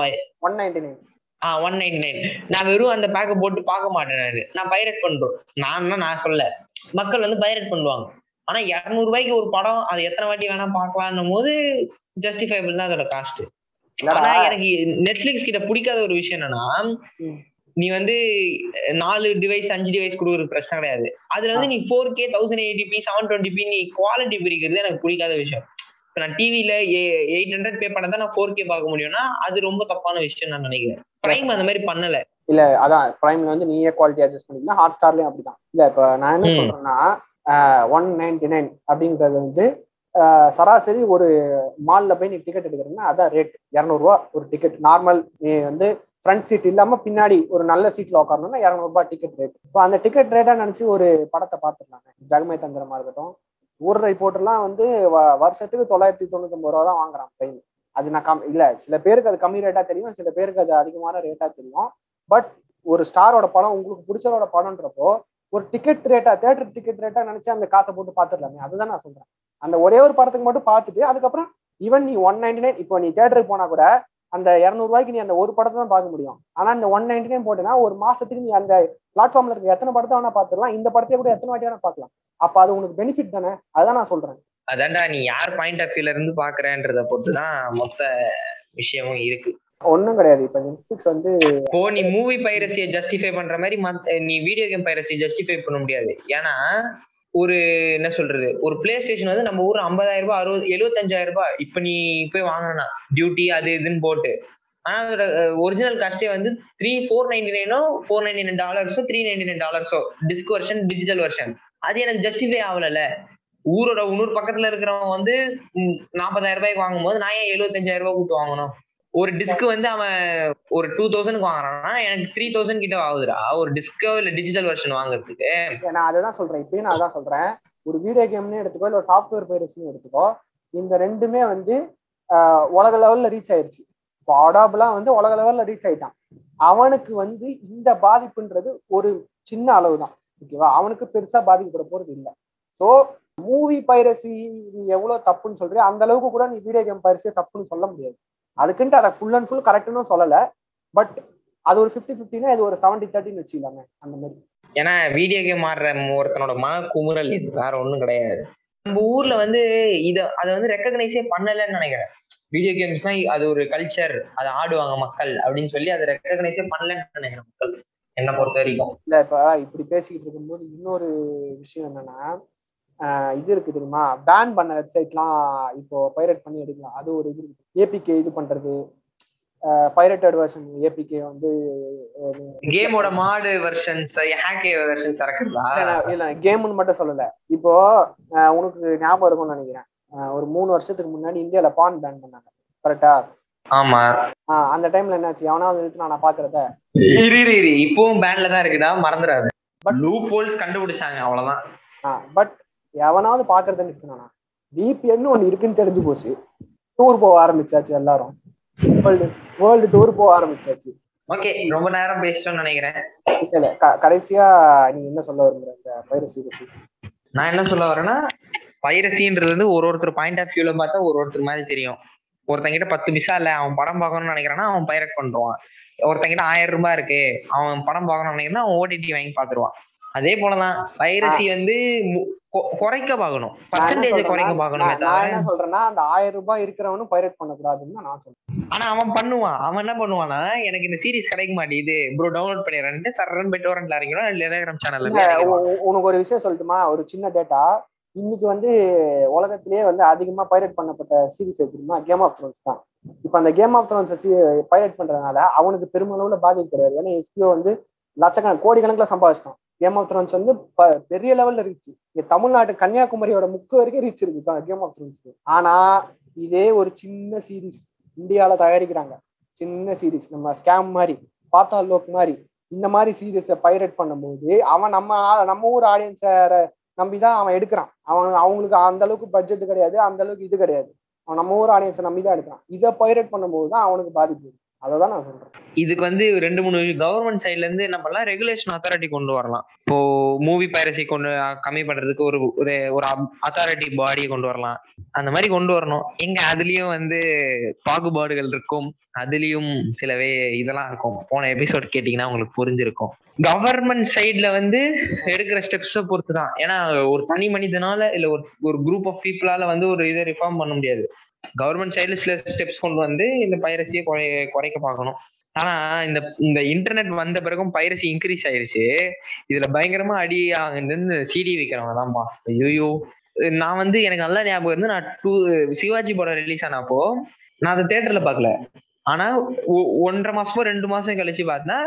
one ninety nine ah one ninety nine நான் வெறும் அந்த பேக்கை போட்டு பார்க்க மாட்டேன் நானு. நான் பைரட் பண்றோம். நான் நான் சொல்ல மக்கள் வந்து பைரட் பண்ணுவாங்க. ஆனா இருநூறு ரூபாய்க்கு ஒரு படம் அது எத்தனை வாட்டி வேணா பார்க்கலாம்னும் போது ஜஸ்டிஃபைபிள் தான் அதோட காஸ்ட் ஆனா எனக்கு நெட்ஃபிளிக்ஸ் கிட்ட பிடிக்காத ஒரு விஷயம் என்னன்னா. நீ வந்து நாலு டிவைஸ் அஞ்சு டிவைஸ் கொடுக்குறது பிரச்சனை கிடையாது. அதுல வந்து நீ four K thousand eighty P seven twenty P நீ குவாலிட்டி பிரிக்கிறது எனக்கு பிடிக்காத விஷயம். இப்ப நான் டிவில எயிட் ஹண்ட்ரட் பே பண்ண தான் நான் ஃபோர் கே பார்க்க முடியும்னா அது ரொம்ப தப்பான விஷயம் நான் நினைக்கிறேன். பிரைம் அந்த மாதிரி பண்ணல. இல்ல அதான் பிரைம்ல வந்து நீயே குவாலிட்டி அட்ஜஸ்ட் பண்ணிக்கலாம் ஹாட் ஸ்டார்லயும் அப்படிதான். இல்ல இப்ப நான் என்ன. சொல்றேன்னா ஒன் நைன்டி நைன் அப்படின்றது வந்து சராசரி ஒரு மாலில் போய் நீ டிக்கெட் எடுக்கிறன்னா அதான் ரேட் இரநூறுவா ஒரு டிக்கெட் நார்மல் நீ வந்து ஃப்ரண்ட் சீட் இல்லாமல் பின்னாடி ஒரு நல்ல சீட்டில் உட்காரணும்னா இரநூறுபா டிக்கெட் ரேட் இப்போ அந்த டிக்கெட் ரேட்டாக நினச்சி ஒரு படத்தை பார்த்துருந்தாங்க ஜெகமே தந்திரமா இருக்கட்டும். ஊர் ரிப்போர்ட்லாம் வந்து வ- வருஷத்துக்கு தொள்ளாயிரத்தி தொண்ணூத்தொம்பது ரூபா தான் வாங்குறான் ட்ரெயின் அது நான் கம் இல்லை சில பேருக்கு அது கம்மி ரேட்டாக தெரியும். சில பேருக்கு அது அதிகமான ரேட்டாக தெரியும். பட் ஒரு ஸ்டாரோட படம் உங்களுக்கு பிடிச்சவரோட படம்ன்றப்போ ஒரு டிக்கெட் ரேட்டா தேட்டர் டிக்கெட் ரேட்டா நினைச்சு அந்த காசை போட்டு பாத்துடலாமே அதுதான் நான் சொல்றேன். அந்த ஒரே ஒரு படத்துக்கு மட்டும் பார்த்துட்டு அதுக்கப்புறம் ஈவன் நீ ஒன் நைன்டி நைன் இப்போ நீ தேட்டருக்கு போனா கூட அந்த இரநூறுவாய்க்கு நீ அந்த ஒரு படத்தை தான் பார்க்க முடியும். ஆனா இந்த ஒன் நைன்டி நைன் போட்டேன்னா ஒரு மாசத்துக்கு நீ அந்த பிளாட்ஃபார்ம்ல இருக்க எத்தனை படத்தை வேணா பார்த்துடலாம். இந்த படத்தையே கூட எத்தனை வாட்டி வேணா பாக்கலாம் அப்ப அது உனக்கு பெனிஃபிட் தானே? அதான் நான் சொல்றேன். அதான்டா நீ யார் பாயிண்ட் ஆஃப் வியூல இருந்து பாக்குறேன்றத பொறுத்து தான் மொத்த விஷயமும் இருக்கு. ஒண்ணும் கிடையாது. இப்ப நெட்ஃபிளிக்ஸ் வந்து இப்போ நீ மூவி பைரசியை ஜஸ்டிஃபை பண்ற மாதிரி நீ வீடியோ கேம் பைரசியை ஜஸ்டிஃபை பண்ண முடியாது. ஏன்னா ஒரு என்ன சொல்றது? ஒரு பிளே ஸ்டேஷன் வந்து நம்ம ஊர் ஐம்பதாயிரம் ரூபாய் அறுபது எழுபத்தஞ்சாயிரம் ரூபாய் இப்ப நீ போய் வாங்கினா டியூட்டி அது இதுன்னு போட்டு. ஆனா அதோட ஒரிஜினல் காஸ்டே வந்து த்ரீ ஃபோர் நைன்டி நைனோ ஃபோர் நைன்டி நைன் டாலர்ஸோ த்ரீ நைன்டி நைன் டாலர்ஸோ டிஸ்க் வெர்ஷன் டிஜிட்டல் வெர்ஷன் அது எனக்கு ஜஸ்டிஃபை ஆகல ஊரோட உன்னூர் பக்கத்துல இருக்கிறவன் வந்து நாற்பதாயிரம் ரூபாய்க்கு வாங்கும்போது நான் ஏன் எழுபத்தஞ்சாயிரம் ரூபாய் கூட்டு வாங்கணும்? ஒரு டிஸ்க் வந்து அவன் ஒரு டூ தௌசண்ட்க்கு வாங்குறான்னா எனக்கு த்ரீ தௌசண்ட் கிட்ட ஆகுதுடா ஒரு டிஸ்கோ இல்ல டிஜிட்டல் வெர்ஷன் வாங்குறதுக்கு? நான் அதை தான் சொல்றேன். இப்பயும் நான் அதான் சொல்றேன். ஒரு வீடியோ கேம்னு எடுத்துக்கோ இல்ல ஒரு சாஃப்ட்வேர் பைரஸ்னு எடுத்துக்கோ இந்த ரெண்டுமே வந்து உலக லெவல்ல ரீச் ஆயிருச்சு. இப்போ அடாப்லாம் வந்து உலக லெவல்ல ரீச் ஆயிட்டான். அவனுக்கு வந்து இந்த பாதிப்புன்றது ஒரு சின்ன அளவு தான் ஓகேவா? அவனுக்கு பெருசா பாதிக்கப்பட போறது இல்லை. ஸோ மூவி பைரசி நீ எவ்வளவு தப்புன்னு சொல்றியோ அந்த அளவுக்கு கூட நீ வீடியோ கேம் பைரசியை தப்புன்னு சொல்ல முடியாது. அதுக்குன்ட்டு அதை ஃபுல் அண்ட் ஃபுல் கரெக்ட்னு சொல்லல. பட் அது ஒரு ஃபிஃப்டி ஃபிஃப்டினா இது ஒரு செவன்டி தேர்ட்டின்னு வச்சுக்கலாமே அந்த மாதிரி. ஏன்னா வீடியோ கேம் ஆடுற ஒருத்தனோட மன குமுறல் இது. வேற ஒண்ணும் கிடையாது. நம்ம ஊர்ல வந்து இத அதை வந்து ரெக்கக்னைஸே பண்ணலன்னு நினைக்கிறேன். வீடியோ கேம்ஸ்லாம் அது ஒரு கல்ச்சர் அதை ஆடுவாங்க மக்கள் அப்படின்னு சொல்லி அதை ரெக்கக்னைஸே பண்ணலன்னு நினைக்கிறேன் மக்கள். என்ன பொறுத்த வரைக்கும். இல்ல இப்ப இப்படி பேசிக்கிட்டு இருக்கும்போது இன்னொரு விஷயம் என்னன்னா இது இருக்கு தெரியுமா? பேன் பண்ண வெப்சைட்லாம் இப்போ பைரட் பண்ணி எடுக்கலாம். அது ஒரு இது இருக்கு. ஏபிகே இது பண்றது. பைரட்டட் வெர்ஷன் ஏபிகே வந்து கேமோட மாடு வெர்ஷன்ஸ் ஹேக்கே வெர்ஷன்ஸ் இறக்குறதா இல்ல கேம்னு மட்டும் சொல்லல. இப்போ உனக்கு ஞாபகம் இருக்கும்னு நினைக்கிறேன். ஒரு மூணு வருஷத்துக்கு முன்னாடி இந்தியால பான் பேன் பண்ணாங்க. கரெக்டா ஆமா. அந்த டைம்ல என்னாச்சு? எவனாவது நிறுத்தி நான் பாக்குறத? இரு இரு இரு. இப்பவும் பேன்ல தான் இருக்குதா? மறந்துடாது. But- லூப் ஹோல்ஸ் கண்டுபிடிச்சாங்க அவ்வளவுதான். பட் எவனாவது பாக்குறத நிறுத்தினானா விபிஎன் ஒண்ணு இருக்குன்னு தெரிஞ்சு போச்சு. டூர் போக ஆரம்பிச்சாச்சு எல்லாரும். வேர்ல்டு வேர்ல்டு டூர் போக ஆரம்பிச்சாச்சு. ஓகே ரொம்ப நேரம் பேசிட்டோம்னு நினைக்கிறேன். இல்ல கடைசியா நீங்க என்ன சொல்ல விரும்புற இந்த வைரஸ் பத்தி? நான் என்ன சொல்ல வரேன்னா பைரசின்றது வந்து ஒரு ஒருத்தர் பாயிண்ட் ஆஃப் வியூல பார்த்தா ஒரு ஒருத்தர் மாதிரி தெரியும். ஒருத்தங்கிட்ட பத்து பிசா இல்ல அவன் படம் பார்க்கணும்னு நினைக்கிறான்னா அவன் பைரட் பண்றான் ஒருத்தங்கிட்ட ஆயிரம் ரூபாய் இருக்கு அவன் படம் பார்க்கணும்னு நினைக்கிறான் அவன் ஓடிடி வாங்கி பாத்துருவான் அதே போலதான் பைரசி வந்து குறைக்க பார்க்கணும் பர்சன்டேஜ் குறைக்க பார்க்கணுமே நான் என்ன சொல்றேன்னா அந்த ஆயிரம் ரூபாய் இருக்கிறவனும் பைரட் பண்ணக்கூடாதுன்னு தான் நான் சொல்றேன். ஆனா அவன் பண்ணுவான். அவன் என்ன பண்ணுவானா எனக்கு இந்த சீரிஸ் கிடைக்க மாட்டேங்குது. ப்ரோ டவுன்லோட் பண்ணிடுறேன். சரண் பெட் வரண்ட்ல இறங்கிடும் டெலிகிராம் சேனல்ல உனக்கு ஒரு விஷயம் சொல்லட்டுமா? ஒரு சின்ன டேட்டா இன்னைக்கு வந்து உலகத்திலேயே வந்து அதிகமா பைரட் பண்ணப்பட்ட சீரிஸ் தெரியுமா கேம் ஆஃப் த்ரோன்ஸ் தான். இப்ப அந்த கேம் ஆஃப் த்ரோன்ஸ் பைரட் பண்றதுனால அவனுக்கு பெருமளவுல பாதிப்பு கிடையாது. ஏன்னா எஸ்பிஓ வந்து லட்சக்கணக்கு கோடிக்கணக்கில் சம்பாதிச்சிட்டான். கேம் ஆஃப் த்ரோன்ஸ் வந்து பெரிய லெவல்ல ரீச் இங்க தமிழ்நாட்டு கன்னியாகுமரியோட முக்கு வரைக்கும் ரீச் இருக்கு கேம் ஆஃப் த்ரோன்ஸ் ஆனா இதே ஒரு சின்ன சீரிஸ் இந்தியால தயாரிக்கிறாங்க. சின்ன சீரிஸ் நம்ம ஸ்கேம் மாதிரி பார்த்தா லோக் மாதிரி இந்த மாதிரி சீரியஸை பைரட் பண்ணும்போது அவன் நம்ம நம்ம ஊர் ஆடியன்ஸை நம்பிதான் அவன் எடுக்கிறான். அவன் அவங்களுக்கு அந்த அளவுக்கு பட்ஜெட் கிடையாது அந்த அளவுக்கு இது கிடையாது. அவன் நம்ம ஊர் ஆடியன்ஸை நம்பி தான் எடுக்கிறான். இதை பைரட் பண்ணும்போது தான் அவனுக்கு பாதிப்பு. அததான் நான் சொல்றேன். இதுக்கு வந்து ரெண்டு மூணு கவர்மெண்ட் சைட்ல இருந்து என்ன பண்ணலாம் ரெகுலேஷன் அத்தாரிட்டி கொண்டு வரலாம். இப்போ மூவி பைரசி கொண்டு கம்மி பண்றதுக்கு ஒரு ஒரு ஒரு அத்தாரிட்டி பாடியை கொண்டு வரலாம். அந்த மாதிரி கொண்டு வரணும். எங்க அதுலயும் வந்து பாகுபாடுகள் இருக்கும். அதுலயும் சிலவே இதெல்லாம் இருக்கும். போன எபிசோட் கேட்டீங்கன்னா உங்களுக்கு புரிஞ்சிருக்கும். கவர்மெண்ட் சைட்ல வந்து எடுக்கிற ஸ்டெப்ஸை பொறுத்து தான் ஏன்னா ஒரு தனி மனிதனால இல்ல ஒரு ஒரு குரூப் ஆஃப் பீப்புளால வந்து ஒரு இதை ரிஃபார்ம் பண்ண முடியாது. கவர்மெண்ட் சைடுல சில ஸ்டெப்ஸ் கொண்டு வந்து இந்த பைரசியை குறை குறைக்க பார்க்கணும். ஆனா இந்த இந்த இன்டர்நெட் வந்த பிறகும் பைரசி இன்க்ரீஸ் ஆயிருச்சு. இதுல பயங்கரமா அடி ஆகுது சிடி வைக்கிறவங்க தான்ப்பா ஐயோ நான் வந்து எனக்கு நல்ல ஞாபகம் இருந்து நான் டூ சிவாஜி படம் ரிலீஸ் ஆனப்போ நான் அதை தேட்டர்ல பாக்கல ஆனா ஒன்றரை மாசமோ ரெண்டு மாசம் கழிச்சு பார்த்தா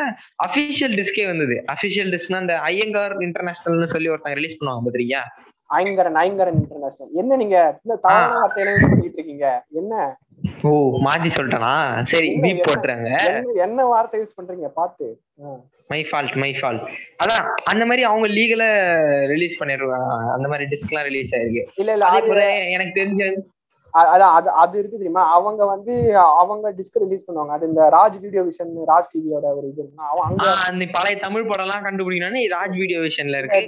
அபிஷியல் டிஸ்கே வந்தது. அபிஷியல் டிஸ்க்னா அந்த ஐயங்கார் இன்டர்நேஷனல்னு சொல்லி ஒருத்தங்க ரிலீஸ் பண்ணுவாங்க பாத்திரியா ஐங்கரன் ஐங்கரன் இன்டர்நேஷனல் என்ன நீங்க தவறான வார்த்தையில யூஸ் பண்ணிட்டு இருக்கீங்க? என்ன? ஓ மாத்தி சொல்லிட்டேனா? சரி பீப் போட்டுறாங்க என்ன? வார்த்தை யூஸ் பண்றீங்க? பாத்து மை ஃபால்ட் மை ஃபால்ட் அதான் அந்த மாதிரி அவங்க லீகல ரிலீஸ் பண்ணிருக்காங்க. அந்த மாதிரி டிஸ்க் எல்லாம் ரிலீஸ் ஆயிருக்கு. இல்ல இல்ல எனக்கு தெரிஞ்ச அதான் அது அது இருக்கு தெரியுமா? அவங்க வந்து அவங்க டிஸ்க் ரிலீஸ் பண்ணுவாங்க. அது இந்த ராஜ் வீடியோ விஷன் ராஜ் டிவியோட ஒரு இது அங்க அந்த பழைய தமிழ் படம் எல்லாம் கண்டுபிடிக்கணும்னு ராஜ் வீடியோ விஷன்ல இருக்கு.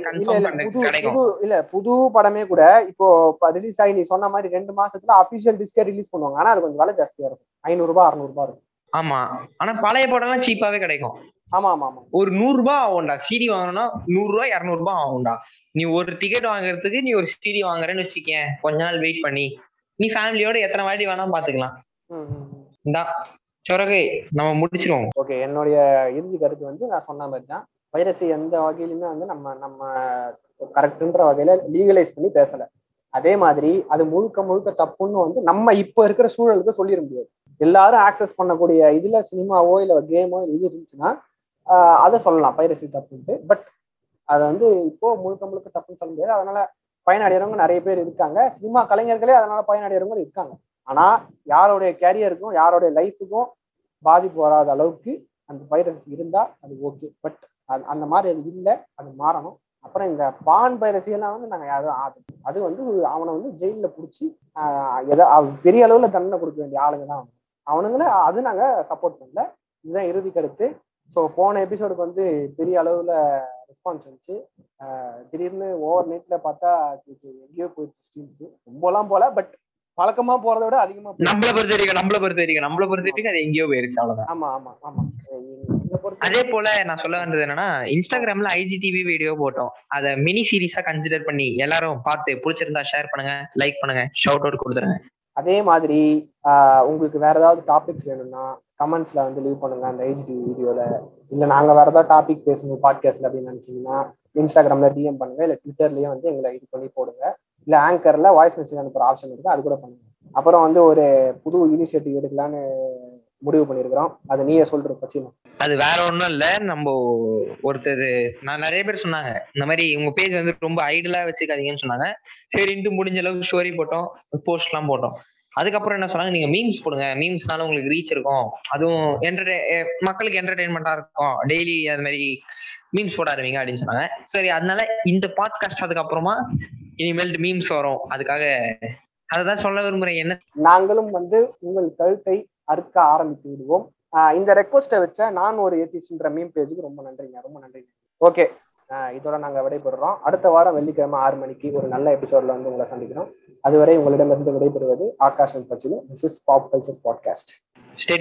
கிடைக்கும். இல்ல புது படமே கூட இப்போ ரிலீஸ் ஆகி நீ சொன்ன மாதிரி ரெண்டு மாசத்துல அபிஷியல் டிஸ்கே ரிலீஸ் பண்ணுவாங்க. ஆனா அது கொஞ்சம் விலை ஜாஸ்தியா இருக்கும். ஐநூறு ரூபாய் அறுநூறு ரூபாய் இருக்கும். ஆமா. ஆனா பழைய படம் எல்லாம் சீப்பாவே கிடைக்கும். ஆமா ஆமா ஆமா. ஒரு நூறு ரூபாய் ஆகும்டா. சிடி வாங்கணும்னா நூறு ரூபாய் இருநூறு ரூபாய் ஆகும்டா. நீ ஒரு டிக்கெட் வாங்குறதுக்கு நீ ஒரு சிடி வாங்குறேன்னு வச்சுக்கேன். கொஞ்ச நாள் வெயிட் பண்ணி. நீ ஃபேமிலியோட எத்தனை வாட்டி வேணா பாத்துக்கலாம். சொரகை நம்ம முடிச்சிருவோம். ஓகே என்னுடைய இறுதி கருத்து வந்து நான் சொன்ன மாதிரி தான் வைரஸை எந்த வகையிலுமே வந்து நம்ம நம்ம கரெக்டுன்ற வகையில லீகலைஸ் பண்ணி பேசல. அதே மாதிரி அது முழுக்க முழுக்க தப்புன்னு வந்து நம்ம இப்ப இருக்கிற சூழலுக்கு சொல்லிட முடியாது. எல்லாரும் ஆக்சஸ் பண்ணக்கூடிய இதுல சினிமாவோ இல்ல கேமோ இது இருந்துச்சுன்னா அதை சொல்லலாம் பைரசி தப்புன்ட்டு. பட் அதை வந்து இப்போ முழுக்க முழுக்க தப்புன்னு சொல்ல முடியாது. அதனால பயனடைகிறவங்க நிறைய பேர் இருக்காங்க. சினிமா கலைஞர்களே அதனால பயனடைகிறவங்க இருக்காங்க. ஆனா யாருடைய கேரியருக்கும் யாருடைய லைஃபுக்கும் பாதிப்பு வராத அளவுக்கு அந்த வைரஸ் இருந்தா அது ஓகே பட் அந்த மாதிரி அது இல்லை அது மாறணும். அப்புறம் இந்த பான் பைரசி எல்லாம் வந்து நாங்கள் யாரும் அது வந்து அவனை வந்து ஜெயிலில் பிடிச்சி எதோ பெரிய அளவில் தண்டனை கொடுக்க வேண்டிய ஆளுங்க தான் அவனுங்கள அது நாங்கள் சப்போர்ட் பண்ணல. இதுதான் இறுதி கருத்து. ஸோ போன எபிசோடுக்கு வந்து பெரிய அளவில் ரெஸ்பான்ஸ் வந்துச்சு. திடீர்னு ஓவர் நைட்ல பார்த்தா எங்கேயோ போயிடுச்சு ஸ்ட்ரீம்ஸ் ரொம்பலாம் போல பட் வழக்கமா போறதை விட அதிகமா நம்மள பொறுத்த வரைக்கும் நம்மள பொறுத்த வரைக்கும் நம்மள பொறுத்த வரைக்கும் அது எங்கேயோ போயிருச்சு அவ்வளவுதான். ஆமா ஆமா ஆமா. அதே போல நான் சொல்ல வந்தது என்னன்னா இன்ஸ்டாகிராம்ல ஐஜிடிவி வீடியோ போட்டோம். அத மினி சீரீஸா கன்சிடர் பண்ணி எல்லாரும் பார்த்து பிடிச்சிருந்தா ஷேர் பண்ணுங்க லைக் பண்ணுங்க ஷவுட் அவுட் கொடுத்துருங்க. அதே மாதிரி உங்களுக்கு வேற ஏதாவது டாபிக்ஸ் வேணும்னா கமெண்ட்ஸ்ல வந்து லீவ் பண்ணுங்க அந்த ஹெச்டி வீடியோல இல்ல நாங்க வேற ஏதாவது டாபிக் பேசணும் பாட்காஸ்ட்ல அப்படின்னு நினைச்சீங்கன்னா இன்ஸ்டாகிராம்ல டிஎம் பண்ணுங்க. இல்ல ட்விட்டர்லயே வந்து எங்களை இது பண்ணி போடுங்க. இல்ல ஆங்கர்ல வாய்ஸ் மெசேஜ் அனுப்புற ஆப்ஷன் இருக்கு அது கூட பண்ணுங்க. அப்புறம் வந்து ஒரு புது இனிஷியேட்டிவ் எடுக்கலான்னு முடிவு பண்ணிருக்கிறோம் அது நீயே சொல்ற பச்சினா அது வேற ஒண்ணும் இல்ல. நம்ம ஒருத்தர் நான் நிறைய பேர் சொன்னாங்க. இந்த மாதிரி உங்க பேஜ் வந்து ரொம்ப ஐடலா வச்சுக்காதீங்கன்னு சொன்னாங்க. சரின்ட்டு முடிஞ்ச அளவுக்கு ஸ்டோரி போட்டோம். போஸ்ட் எல்லாம் போட்டோம். அதுக்கப்புறம் என்ன சொன்னாங்க? நீங்க மீம்ஸ் போடுங்க. மீம்ஸ்னால உங்களுக்கு ரீச் இருக்கும். அதுவும் என்டர்டை மக்களுக்கு என்டர்டைன்மெண்டா இருக்கும். டெய்லி அது மாதிரி மீம்ஸ் போட ஆரம்பிங்க அப்படின்னு சொன்னாங்க. சரி அதனால இந்த பாட்காஸ்ட் அதுக்கப்புறமா இனிமேல் மீம்ஸ் வரும். அதுக்காக அததான் சொல்ல விரும்புறேன். என்ன? நாங்களும் வந்து உங்கள் கழுத்தை அறுக்க ஆரம்பித்து விடுவோம். இந்த ரெக்வஸ்ட்டை வச்ச நான் ஒரு ஏத்திஸ்ட்ன்ற மீம் பேஜுக்கு ரொம்ப நன்றிங்க ரொம்ப நன்றிங்க ஓகே இதோட நாங்க விடைபெறுறோம். அடுத்த வாரம் வெள்ளிக்கிழமை ஆறு மணிக்கு ஒரு நல்ல எபிசோட்ல வந்து உங்களை சந்திக்கிறோம். அதுவரை உங்களிடமிருந்து விடைபெறுவது ஆகாஷன் பச்சிலும் this is pop culture podcast stay